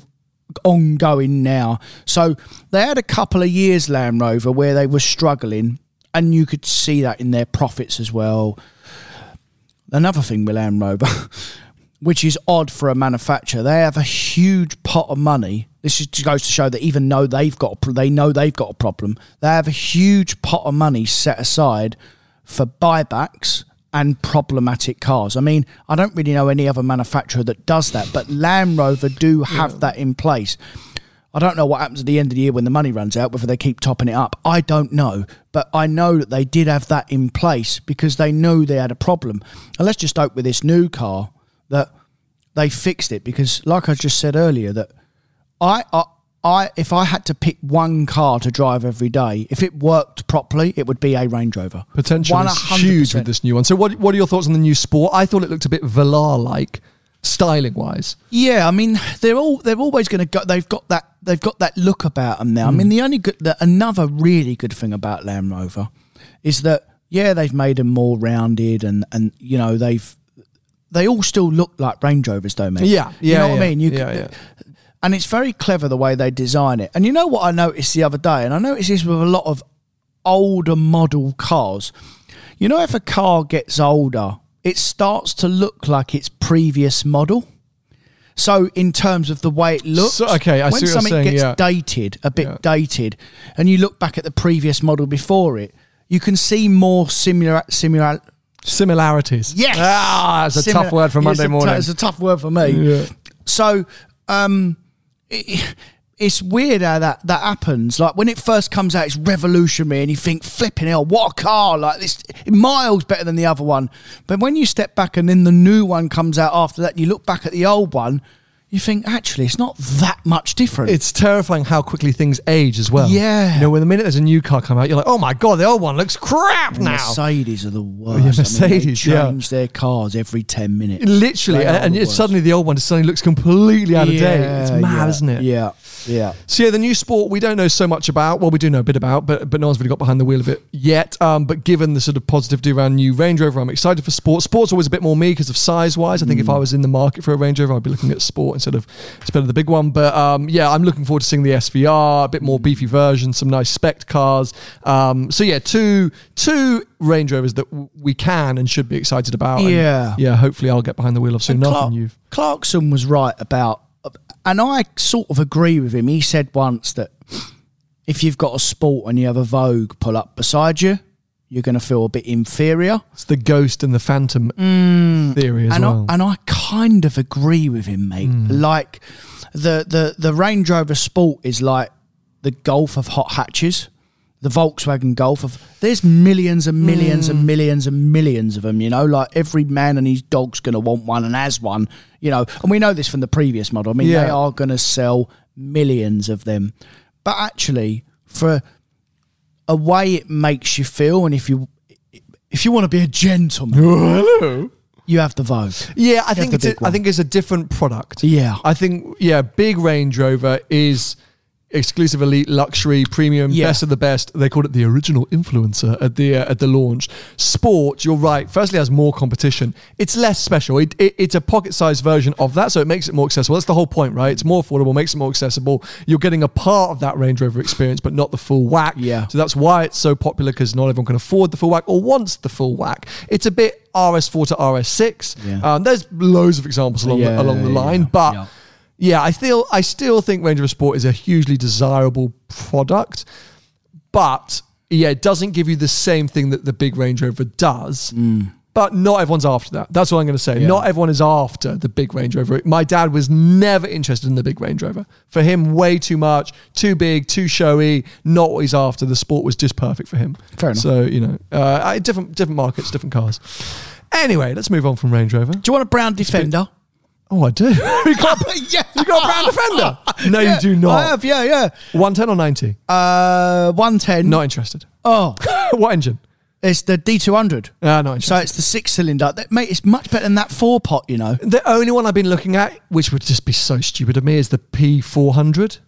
ongoing now. So they had a couple of years Land Rover where they were struggling, and you could see that in their profits as well another thing with Land Rover, which is odd for a manufacturer, they have a huge pot of money. This just goes to show that even though they've got, they know they've got a problem, they have a huge pot of money set aside for buybacks and problematic cars. I mean, I don't really know any other manufacturer that does that, but Land Rover do have that in place. I don't know what happens at the end of the year when the money runs out, whether they keep topping it up. I don't know. But I know that they did have that in place because they knew they had a problem. And let's just hope with this new car that they fixed it because, like I just said earlier, that I, I I if I had to pick one car to drive every day, if it worked properly, it would be a Range Rover. Potential is huge with this new one. So, what what are your thoughts on the new Sport? I thought it looked a bit Velar like, styling wise. Yeah, I mean they're all they're always going to go. They've got that they've got that look about them now. I mean hmm. the only good the, another really good thing about Land Rover is that yeah they've made them more rounded and and you know they've they all still look like Range Rovers, don't they? Yeah, you yeah, know what. I mean. You Yeah, could- yeah. And it's very clever the way they design it. And you know what I noticed the other day, and I noticed this with a lot of older model cars. You know, if a car gets older, it starts to look like its previous model. So, in terms of the way it looks, So- okay, I see when what you're something saying, gets yeah. dated, a bit Yeah. dated, and you look back at the previous model before it, you can see more similar, similar. Similarities. Yes, Ah, it's a tough word for Yeah, it's Monday a t- morning. It's a tough word for me. So, um, it, it's weird how that that happens. Like when it first comes out, it's revolutionary, and you think, "Flipping hell, what a car!" Like this, miles better than the other one. But when you step back, and then the new one comes out after that, and you look back at the old one, you think, actually, it's not that much different. It's terrifying how quickly things age as well. Yeah. You know, when the minute there's a new car come out, you're like, oh my God, the old one looks crap now. Mercedes are the worst. yeah, I mean, Mercedes, they yeah. change their cars every ten minutes. Literally. They And, and the suddenly the old one suddenly looks completely out of date. It's mad, yeah, isn't it? Yeah, yeah. So yeah, the new sport we don't know so much about. Well, we do know a bit about, but but no one's really got behind the wheel of it yet. Um, but given the sort of positivity around new Range Rover, I'm excited for sport. Sport's always a bit more me because of size wise. I think if I was in the market for a Range Rover, I'd be looking at sport instead of instead of the big one. But um, yeah, I'm looking forward to seeing the SVR, a bit more beefy version, some nice spec cars. Um, so yeah, two two Range Rovers that w- we can and should be excited about. And Yeah. yeah. Hopefully, I'll get behind the wheel of soon enough. Clark- you've Clarkson was right about, and I sort of agree with him. He said once that if you've got a sport and you have a Vogue pull up beside you, you're going to feel a bit inferior. it's the Ghost and the Phantom theory as Mm. and well. I, and I kind of agree with him, mate. Like the the the Range Rover Sport is like the Golf of hot hatches. The Volkswagen Golf of there's millions and millions and hmm. millions and millions of them. You know, like every man and his dog's gonna want one and has one. You know, and we know this from the previous model. I mean, they are gonna sell millions of them. But actually, for a way it makes you feel, and if you if you want to be a gentleman, hello. you have the Vogue. Yeah, I have think it's a. I think it's a different product. Yeah. I think yeah, big Range Rover is exclusive elite luxury premium Yeah. best of the best. They called it the original influencer at the uh, at the launch. Sport you're right firstly has more competition. It's less special. It, it, it's a pocket sized version of that so it makes it more accessible. That's the whole point right? It's more affordable makes it more accessible. You're getting a part of that range rover experience but not the full whack. Yeah. so that's why it's so popular because not everyone can afford the full whack or wants the full whack. It's a bit rs4 to rs6 Yeah. um, there's loads of examples along, Yeah, the, along the line but Yeah. yeah, I feel I still think Range Rover Sport is a hugely desirable product, but yeah, it doesn't give you the same thing that the big Range Rover does. But not everyone's after that. That's what I'm going to say. Mm. Yeah. Not everyone is after the big Range Rover. My dad was never interested in the big Range Rover. For him, way too much, too big, too showy. Not what he's after. The Sport was just perfect for him. Fair enough. So you know, uh, different different markets, different cars. Anyway, let's move on from Range Rover. Do you want a brown Defender? Oh, I do. you got yeah, you got a brown Defender? No, Yeah, you do not. I have, yeah, yeah. 110 or 90? Uh, one ten. Not interested. Oh, what engine? it's the D two hundred. Ah, not interested. So it's the six cylinder. That, mate, it's much better than that four pot. You know. the only one I've been looking at, which would just be so stupid of me, is the P400.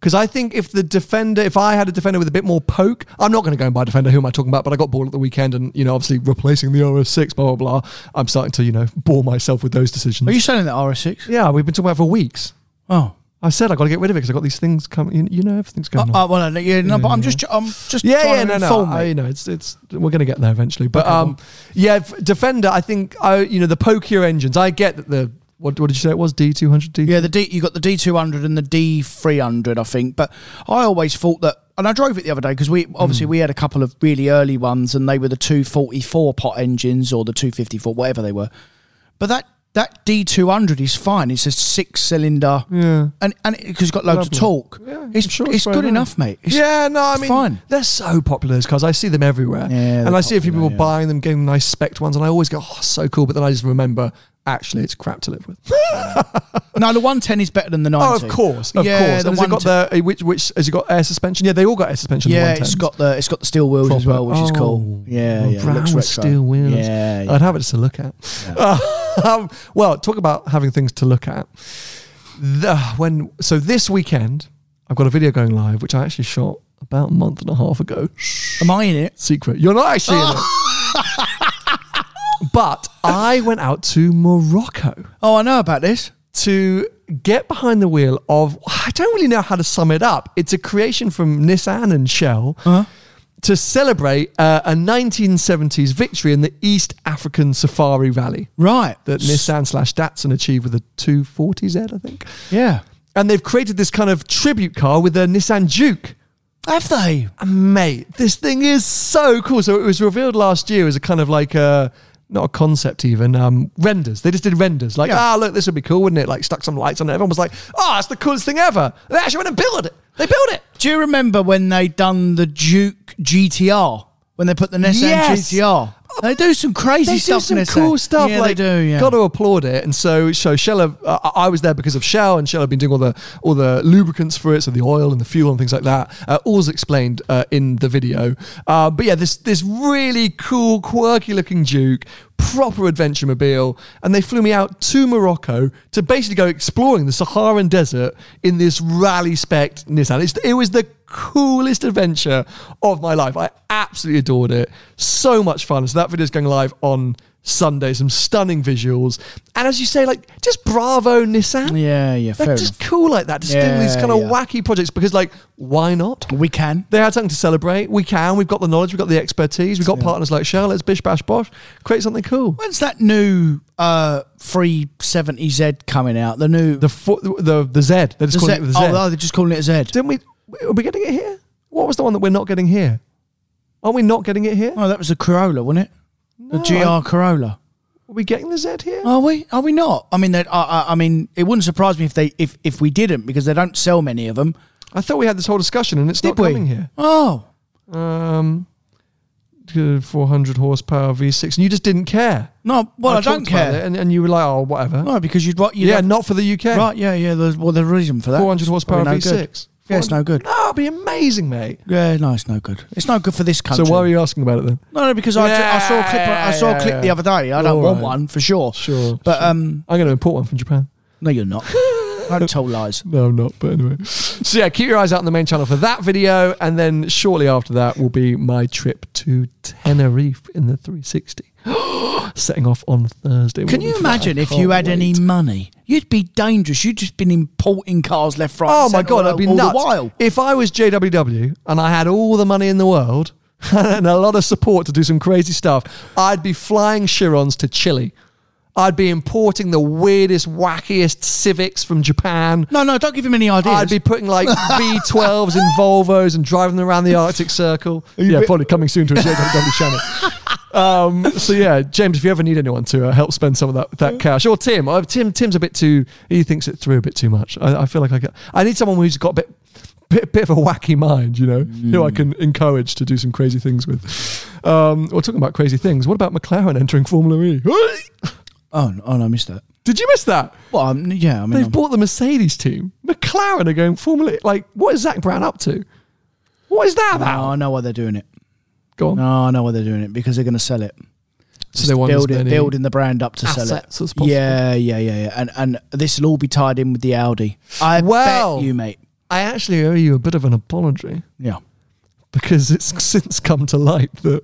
Because I think if the Defender, if I had a Defender with a bit more poke, I'm not going to go and buy a Defender. Who am I talking about? But I got bored at the weekend and, you know, obviously replacing the RS6, blah, blah, blah. I'm starting to, you know, bore myself with those decisions. Are you selling that RS six? yeah, we've been talking about it for weeks. Oh. I said I got to get rid of it because I got these things coming. You, you know, everything's going Uh, on. uh, well, no, yeah, no, but I'm just, I'm just yeah, trying yeah, to no, no. I, you know, it's it's we're gonna get there eventually. But Okay, um, yeah, Defender. I think I, you know, the pokier engines. I get that the what what did you say it was D two hundred D. Yeah, the D you got the D two hundred and the D three hundred, I think. But I always thought that, and I drove it the other day because we obviously Hmm. we had a couple of really early ones, and they were the two forty four pot engines or the two fifty four, whatever they were. But that that D two hundred is fine. It's a six cylinder, Yeah. and and because it's got loads Lovely. of torque. Yeah, it's sure it's very good enough, mate. It's- yeah, no, I mean, fine. they're so popular those cars. I see them everywhere, Yeah, and I see a few people yeah. buying them, getting nice spec ones, and I always go, "Oh, so cool!" But then I just remember actually it's crap to live with. No, the 110 is better than the 90. Oh, of course, of yeah, course. The has it got the which which has it got air suspension? Yeah, they all got air suspension. Yeah, the it's got the it's got the steel wheels as well, which is cool. Oh, Yeah, oh, yeah. it brown retro. steel wheels. Yeah, yeah. I'd have it just to look at. um, well, talk about having things to look at. The, when so this weekend, I've got a video going live, which I actually shot about a month and a half ago. Am I in it? Secret. You're not actually in it. but I went out to Morocco Oh, I know about this. to get behind the wheel of I don't really know how to sum it up. It's a creation from Nissan and Shell Uh-huh. to celebrate uh, a 1970s victory in the East African Safari Rally Right. that Nissan slash Datsun achieved with a 240Z, I think. Yeah. And they've created this kind of tribute car with a Nissan Juke. Have they? Mate, this thing is so cool. So it was revealed last year as a kind of like a not a concept even um, renders. They just did renders like, ah, Yeah. look, this would be cool, wouldn't it? Like stuck some lights on it. Everyone was like, oh, that's the coolest thing ever. They actually went and built it. They built it. Do you remember when they done the Juke GTR? When they put the Nissan Yes. GTR? They do some crazy They stuff. do some cool stuff. Yeah, like, they do. Yeah. Got to applaud it. And so, so Shell, have, uh, I was there because of Shell, and Shell have been doing all the all the lubricants for it, so the oil and the fuel and things like that. Uh, all's explained uh, in the video. Uh, but yeah, this this really cool, quirky looking Juke, proper adventure mobile, and they flew me out to Morocco to basically go exploring the Saharan desert in this rally spec Nissan. It's, it was the coolest adventure of my life. I absolutely adored it. So much fun. So that video is going live on Sunday. Some stunning visuals. And as you say, like just bravo Nissan. Yeah, yeah, They're fair just enough. cool like that. Just doing these Yeah, kind of yeah. wacky projects because like, why not? We can. They had something to celebrate. We can. We've got the knowledge. We've got the expertise. We've got partners like Shell. Let's bish bash bosh. Create something cool. When's that new uh 370Z coming out? The new The fo- the the Z. They're just the calling Z- it the Z. Oh, oh, they're just calling it a Z. Didn't we? Are we getting it here? What was the one that we're not getting here? Aren't we not getting it here? Oh, that was a Corolla, wasn't it? The No, GR I- Corolla. Are we getting the Z here? Are we? Are we not? I mean, that. I, I, I mean, it wouldn't surprise me if they if if we didn't because they don't sell many of them. I thought we had this whole discussion and it's Did not we? coming here. Oh, Um, 400 horsepower V6, and you just didn't care. no. Well, I, don't talked about care. and, and you were like, oh, whatever. No, because you'd what? You'd yeah, have- not for the UK. Right, yeah, yeah. There's, well, the reason for that. 400 horsepower Probably no good. V6. Yeah, it's no good. No, it'd be amazing, mate. Yeah, no, it's no good. It's no good for this country. So why are you asking about it then? No, no, because I, ju- I saw a clip. I saw a clip the other day. I don't All want right. one for sure. Sure. But sure. um, I'm going to import one from Japan. no, you're not. I don't tell lies. No, I'm not. But anyway. So yeah, keep your eyes out on the main channel for that video, and then shortly after that will be my trip to Tenerife in the 360. Setting off on Thursday. Can you for that. I imagine if you had any money? You'd be dangerous. You'd just been importing cars left, right. Oh and my god, I'd be all nuts. The while. If I was JWW and I had all the money in the world and a lot of support to do some crazy stuff, I'd be flying Chirons to Chile. I'd be importing the weirdest, wackiest Civics from Japan. No, no, don't give him any ideas. I'd be putting like V12s in Volvos and driving them around the Arctic Circle. Yeah, probably coming soon to a JWW channel. Um, so yeah, James, if you ever need anyone to uh, help spend some of that, that cash, or Tim, uh, Tim, Tim's a bit too. He thinks it through a bit too much. I, I feel like I get. I need someone who's got a bit. Bit, bit of a wacky mind, you know, who I can encourage to do some crazy things with. Um, we're talking about crazy things. What about McLaren entering Formula E? Oh, no, oh no, I missed that. Did you miss that? Well, um, yeah, I mean, They've I'm- bought the Mercedes team. McLaren are going Formula. Like, what is Zak Brown up to? What is that no, about? I know why they're doing it. Go on. No, I know why they're doing it because they're going to sell it. so they want as building, many building the brand up to sell it. assets as possible. Yeah, yeah, yeah, yeah. And and this will all be tied in with the Audi. I Well- bet you, mate. I actually owe you a bit of an apology Yeah. because it's since come to light that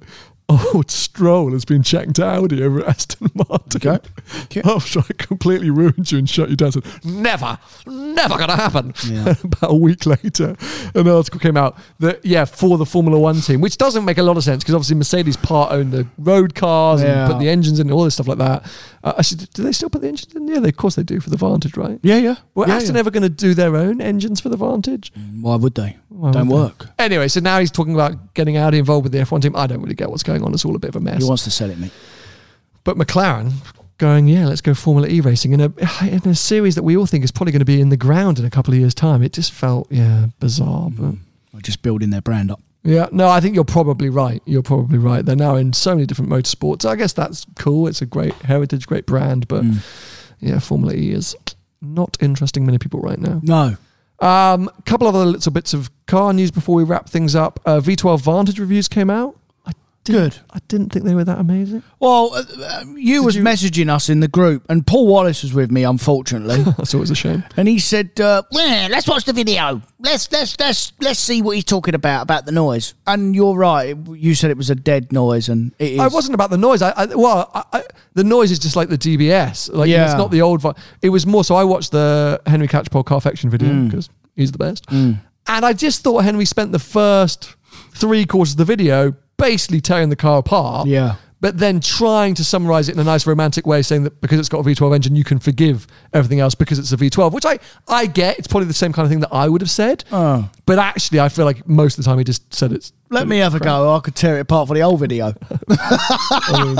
old Stroll has been checked Audi over at Aston Martin. Okay. Okay. After I completely ruined you and shut you down, said, never, never going to happen. Yeah. About a week later, an article came out that, yeah, for the Formula One team, which doesn't make a lot of sense because obviously Mercedes part owned the road cars Yeah. and put the engines in and all this stuff like that. Uh, I said, do they still put the engines in? Yeah, they, of course they do for the Vantage, right? Yeah, yeah. Were yeah, Aston yeah. ever going to do their own engines for the Vantage? Why would they? Why Don't would they? work. Anyway, so now he's talking about getting Audi involved with the F1 team. I don't really get what's going on. It's all a bit of a mess. He wants to sell it, mate. But McLaren going, yeah, let's go Formula E racing in a in a series that we all think is probably going to be in the ground in a couple of years' time. It just felt, yeah, bizarre. But Or just building their brand up. Yeah, no, I think you're probably right. You're probably right. They're now in so many different motorsports. I guess that's cool. It's a great heritage, great brand, but Mm. yeah, Formula E is not interesting many people right now. No. Um, a couple of other little bits of car news before we wrap things up. Uh, V12 Vantage reviews came out. Good. I didn't think they were that amazing. Well, uh, uh, you was you- messaging us in the group, and Paul Wallace was with me, unfortunately, That's always a shame. and he said, uh, "Yeah, let's watch the video. Let's let's let's let's see what he's talking about about the noise." And you're right. You said it was a dead noise, and it is. I wasn't about the noise. I, I well, I, I, the noise is just like the DBS. Like know, it's not the old. vi- It was more. So I watched the Henry Catchpole Carfection video Mm. because he's the best, and I just thought Henry spent the first three quarters of the video basically tearing the car apart. Yeah. But then trying to summarize it in a nice romantic way, saying that because it's got a V12 engine, you can forgive everything else because it's a V12, which I, I get. It's probably the same kind of thing that I would have said. Oh. But actually, I feel like most of the time he just said it's. Let me have a go. I could tear it apart for the old video. Um,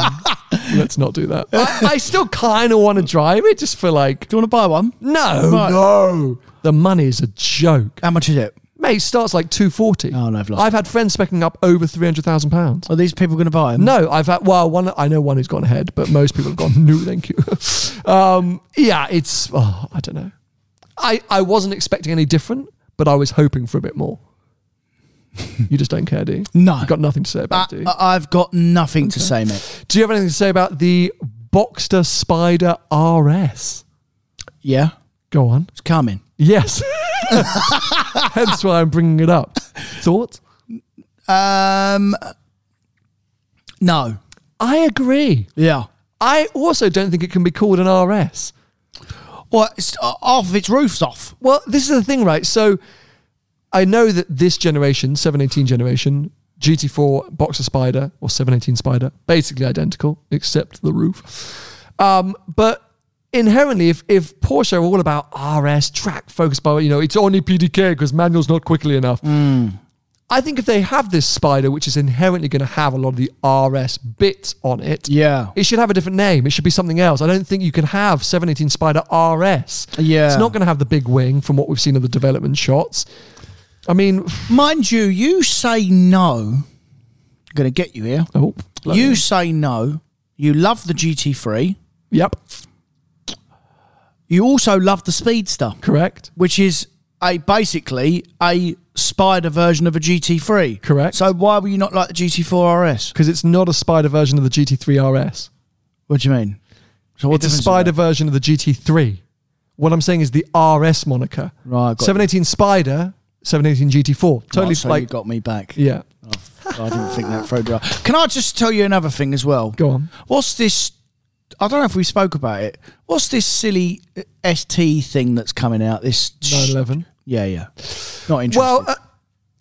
let's not do that. I, I still kind of want to drive it just for like, Do you want to buy one? no, Right. no. The money is a joke. How much is it? Mate, it starts like 240. Oh, no, I've lost I've had friends specking up over 300,000 pounds. Are these people going to buy them? No, I've had, well, one, I know one who's gone ahead, but most people have gone, no, thank you. um, yeah, it's, oh, I don't know. I, I wasn't expecting any different, but I was hoping for a bit more. you just don't care, do you? No. You've got nothing to say about it, do you? I, I've got nothing to say, mate. do you have anything to say about the Boxster Spider RS? Yeah, Go on. it's coming. Yes. Hence why I'm bringing it up. Thoughts? Um, no. I agree. Yeah. I also don't think it can be called an RS. Well, it's uh, off. Its roof's off. Well, this is the thing, right? So I know that this generation, 718 generation, GT4 Boxster Spider or 718 Spider, basically identical, except the roof. Um, but inherently, if, if Porsche are all about RS, track focused by, you know, it's only PDK because manual's not quickly enough. Hmm. I think if they have this Spider, which is inherently going to have a lot of the RS bits on it, Yeah. it should have a different name. It should be something else. I don't think you can have 718 Spider RS. Yeah. It's not going to have the big wing from what we've seen of the development shots. I mean, Mind you, you say no. I'm going to get you here. oh, You say no. You love the GT3. Yep, You also love the Speedster, correct. which is a basically a spider version of a GT3. Correct. So why were you not like the GT4 RS? Because it's not a Spider version of the GT3 RS. What do you mean? So what It's a difference is Spider version of the GT3. What I'm saying is the RS moniker. Right, got 718 Spider, 718 GT4. Totally Right, so like, you got me back. yeah. Oh, I didn't think that through. did I? Can I just tell you another thing as well? Go on. What's this? I don't know if we spoke about it. What's this silly uh, ST thing that's coming out? This 911. Yeah, yeah. Not interested. Well, uh,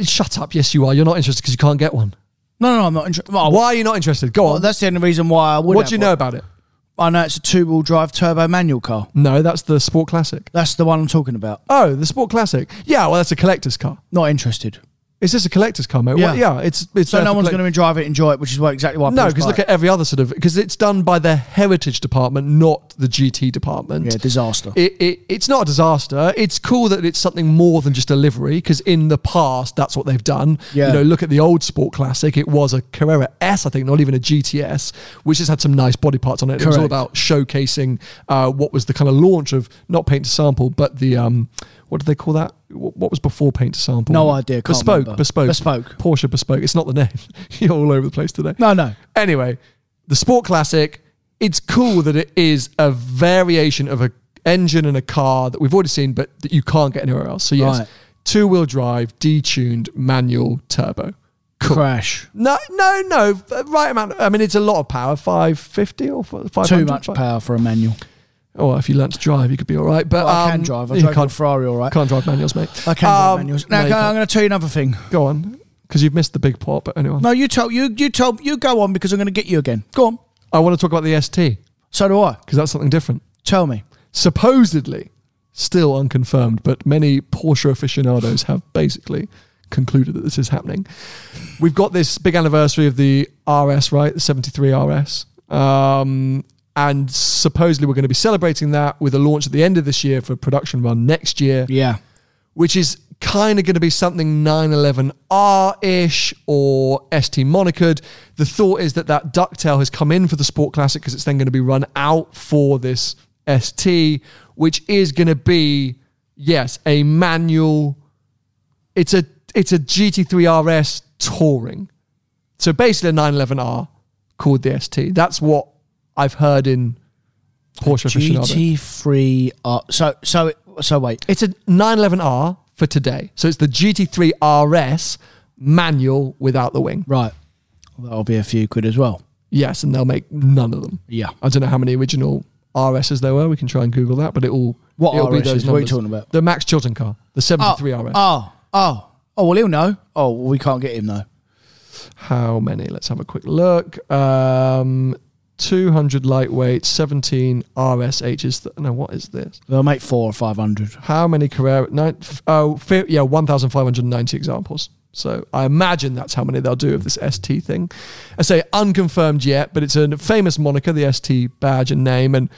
shut up. Yes, you are. You're not interested because you can't get one. no, no, I'm not interested. Well, Why are you not interested? Go well, on. that's the only reason why I would. what do you one. know about it? I know it's a two-wheel drive turbo manual car. No, that's the Sport Classic. That's the one I'm talking about. Oh, the Sport Classic. Yeah, well, that's a collector's car. Not interested. Is this a collector's car, mate? Yeah. Well, yeah, it's it's So no one's going to drive it, enjoy it, which is what exactly why. No, because look at every other sort of because it's done by the heritage department, not the GT department. yeah, disaster. It, it, it's not a disaster. It's cool that it's something more than just a livery because in the past that's what they've done. Yeah. You know, look at the old Sport Classic. It was a Carrera S, I think, not even a GTS, which has had some nice body parts on it. It was all about showcasing uh, what was the kind of launch of not paint to sample, but the um, what do they call that? What was before paint to sample? No idea, Bespoke, remember. bespoke, Bespoke. Porsche bespoke. It's not the name. You're all over the place today. no, no. Anyway, the Sport Classic, it's cool that it is a variation of a engine and a car that we've already seen, but that you can't get anywhere else. So yes, Right. two wheel drive, detuned, manual, turbo. Cool. Crash. No, no, no. Right amount. I mean, it's a lot of power. Five fifty or five. Too much power for a manual. Oh, if you learnt to drive, you could be all right. But Well, I can um, drive. I you drive can't, a Ferrari, all right. can't drive manuals, mate. I can drive Um, manuals. Now, you I'm going to tell you another thing. Go on, because you've missed the big pot. But anyway, No, you tell you you tell you go on because I'm going to get you again. Go on. I want to talk about the ST So do I. because that's something different. Tell me. supposedly still unconfirmed, but many Porsche aficionados have basically concluded that this is happening. We've got this big anniversary of the RS, right? The 73 RS. Um, and supposedly we're going to be celebrating that with a launch at the end of this year for production run next year, Yeah. which is kind of going to be something 911R ish or ST monikered. The thought is that that ducktail has come in for the Sport Classic because it's then going to be run out for this ST, which is going to be, yes, a manual. It's a it's a GT3 RS touring. So basically a 911R called the ST. That's what I've heard in Porsche aficionado. GT3. R. So so so wait. It's a 911R for today. So it's the GT3 RS manual without the wing. Right. That'll be a few quid as well. Yes, and they'll make none of them. Yeah. I don't know how many original RSs there were. We can try and Google that, but it will. What it'll RSs? What are you talking about? The Max Chilton car, the 73 oh, RS. Oh, oh, oh. Well, he'll know. Oh, well, we can't get him though. How many? Let's have a quick look. Um, 200 lightweight, 17 RSHs. Th- no, what is this? They'll make four or five hundred. How many Carrera? Nine, f- oh, fi- yeah, 1,590 examples. So I imagine that's how many they'll do of this ST thing. I say unconfirmed yet, but it's a famous moniker, the ST badge and name. And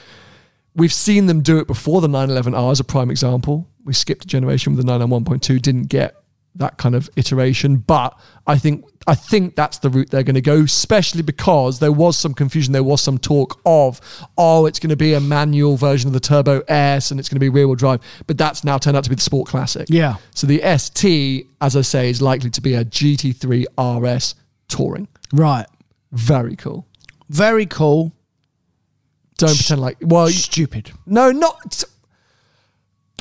we've seen them do it before. The 911R is a prime example. We skipped a generation with the 991.2, didn't get that kind of iteration. But I think I think that's the route they're going to go, especially because there was some confusion. There was some talk of, oh, it's going to be a manual version of the Turbo S and it's going to be rear wheel drive. But that's now turned out to be the Sport Classic. Yeah. So the ST, as I say, is likely to be a GT3 RS touring. Right. Very cool. Very cool. Don't pretend like, well, Stupid. no, not.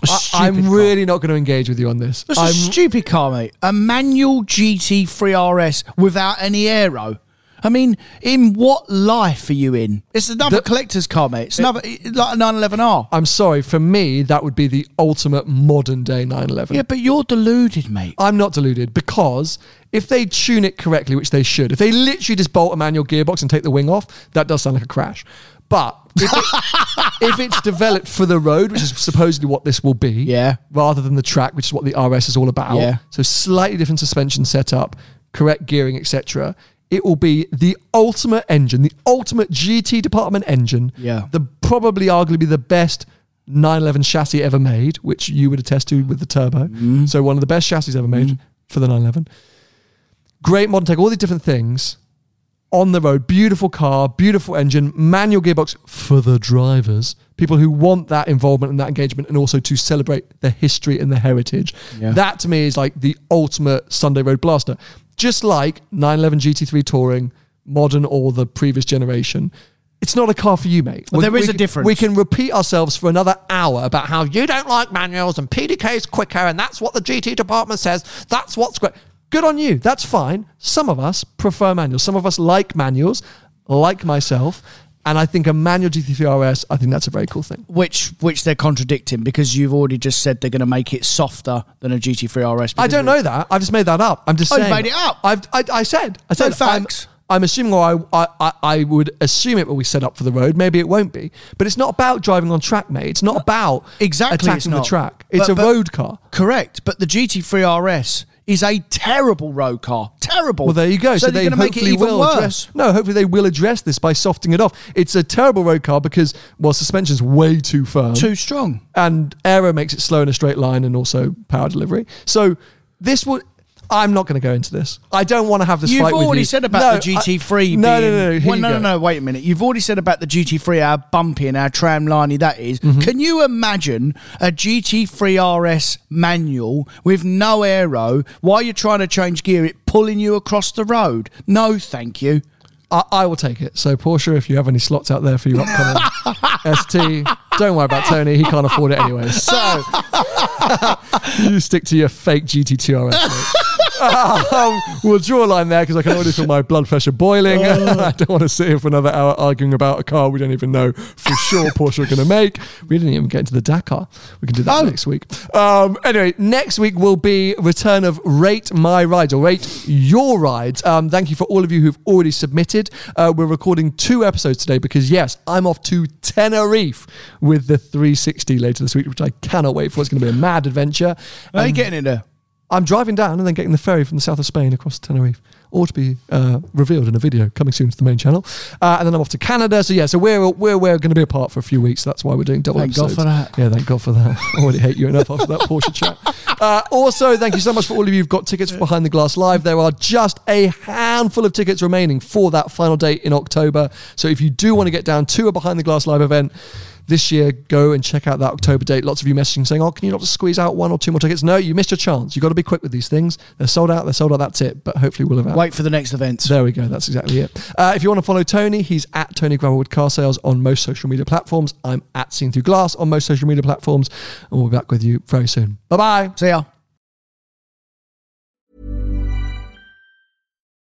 I, I'm car. really not going to engage with you on this. That's I'm, a stupid car, mate. A manual GT3 RS without any aero. I mean, in what life are you in? It's another The- collector's car, mate. It's another like a 911R. I'm sorry. For me, that would be the ultimate modern day 911. Yeah, but you're deluded, mate. I'm not deluded because if they tune it correctly, which they should, if they literally just bolt a manual gearbox and take the wing off, that does sound like a crash. But if, it, if it's developed for the road, which is supposedly what this will be, Yeah. rather than the track, which is what the RS is all about, Yeah. so slightly different suspension setup, correct gearing, etc. It will be the ultimate engine, the ultimate GT department engine. Yeah. The probably arguably the best 911 chassis ever made, which you would attest to with the turbo. Mm-hmm. So one of the best chassis ever made for the 911. Great modern tech, all these different things on the road. Beautiful car, beautiful engine, manual gearbox for the drivers. People who want that involvement and that engagement, and also to celebrate the history and the heritage. Yeah. That to me is like the ultimate Sunday road blaster. Just like 911 GT3 Touring, modern or the previous generation. It's not a car for you, mate. Well, We- there is we a difference. We can repeat ourselves for another hour about how you don't like manuals and PDK is quicker and that's what the GT department says. That's what's great. Good on you. That's fine. Some of us prefer manuals. Some of us like manuals, like myself. And I think a manual GT3 RS, I think that's a very cool thing. Which which they're contradicting because you've already just said they're going to make it softer than a GT3 RS. I don't know that. I've just made that up. I'm just Oh, you made it up? I've, I, I said. I said. I'm- facts. I'm, assuming, or I, I, I, would assume it will be set up for the road. Maybe it won't be. But it's not about driving on track, mate. It's not about Exactly, attacking the track. It's But- a but- road car. Correct, but the GT3 RS is a terrible road car. Terrible. Well, there you go. So, So, they they're going to make it hopefully even will worse. address. No, hopefully they will address this by softening it off. It's a terrible road car because well, suspension's way too firm, Too strong. and aero makes it slow in a straight line, and also power delivery. So this would. I'm not going to go into this. I don't want to have this You've fight with already you. said about No, the GT3 I- being... no, no, no, no. Well, no, no, no, wait a minute. You've already said about the GT3, how bumpy and how tramliney that is. Mm-hmm. Can you imagine a GT3 RS manual with no aero while you're trying to change gear, it pulling you across the road? No, thank you. I, I will take it. So Porsche, if you have any slots out there for your upcoming ST, don't worry about Tony. He can't afford it anyway. So you stick to your fake GT2 RS. Um, we'll draw a line there because I can already feel my blood pressure boiling. I don't want to sit here for another hour arguing about a car we don't even know for sure Porsche are going to make. We didn't even get into the Dakar. We can do that Oh. next week. Um, anyway, next week will be return of Rate My Rides or Rate Your Rides. Um, thank you for all of you who've already submitted. Uh, we're recording two episodes today because, yes, I'm off to Tenerife with the 360 later this week, which I cannot wait for. It's going to be a mad adventure. How are you getting in there? I'm driving down and then getting the ferry from the south of Spain across Tenerife. All to be uh, revealed in a video coming soon to the main channel. Uh, and then I'm off to Canada. So yeah, so we're we're, we're going to be apart for a few weeks. That's why we're doing double Thank God for that. Yeah, thank God for that. I already hate you enough after that Porsche chat. Uh, also, thank you so much for all of you who've got tickets for Behind the Glass Live. There are just a handful of tickets remaining for that final date in October. So if you do want to get down to a Behind the Glass Live event, this year, go and check out that October date. Lots of you messaging saying, "Oh, can you not just squeeze out one or two more tickets?" No, you missed your chance. You've got to be quick with these things. They're sold out. They're sold out. That's it. But hopefully, we'll have out. Wait for the next event. There we go. That's exactly it. Uh, if you want to follow Tony, he's at Tony Gravelwood Car Sales on most social media platforms. I'm at Seen Through Glass on most social media platforms, and we'll be back with you very soon. Bye bye. See ya.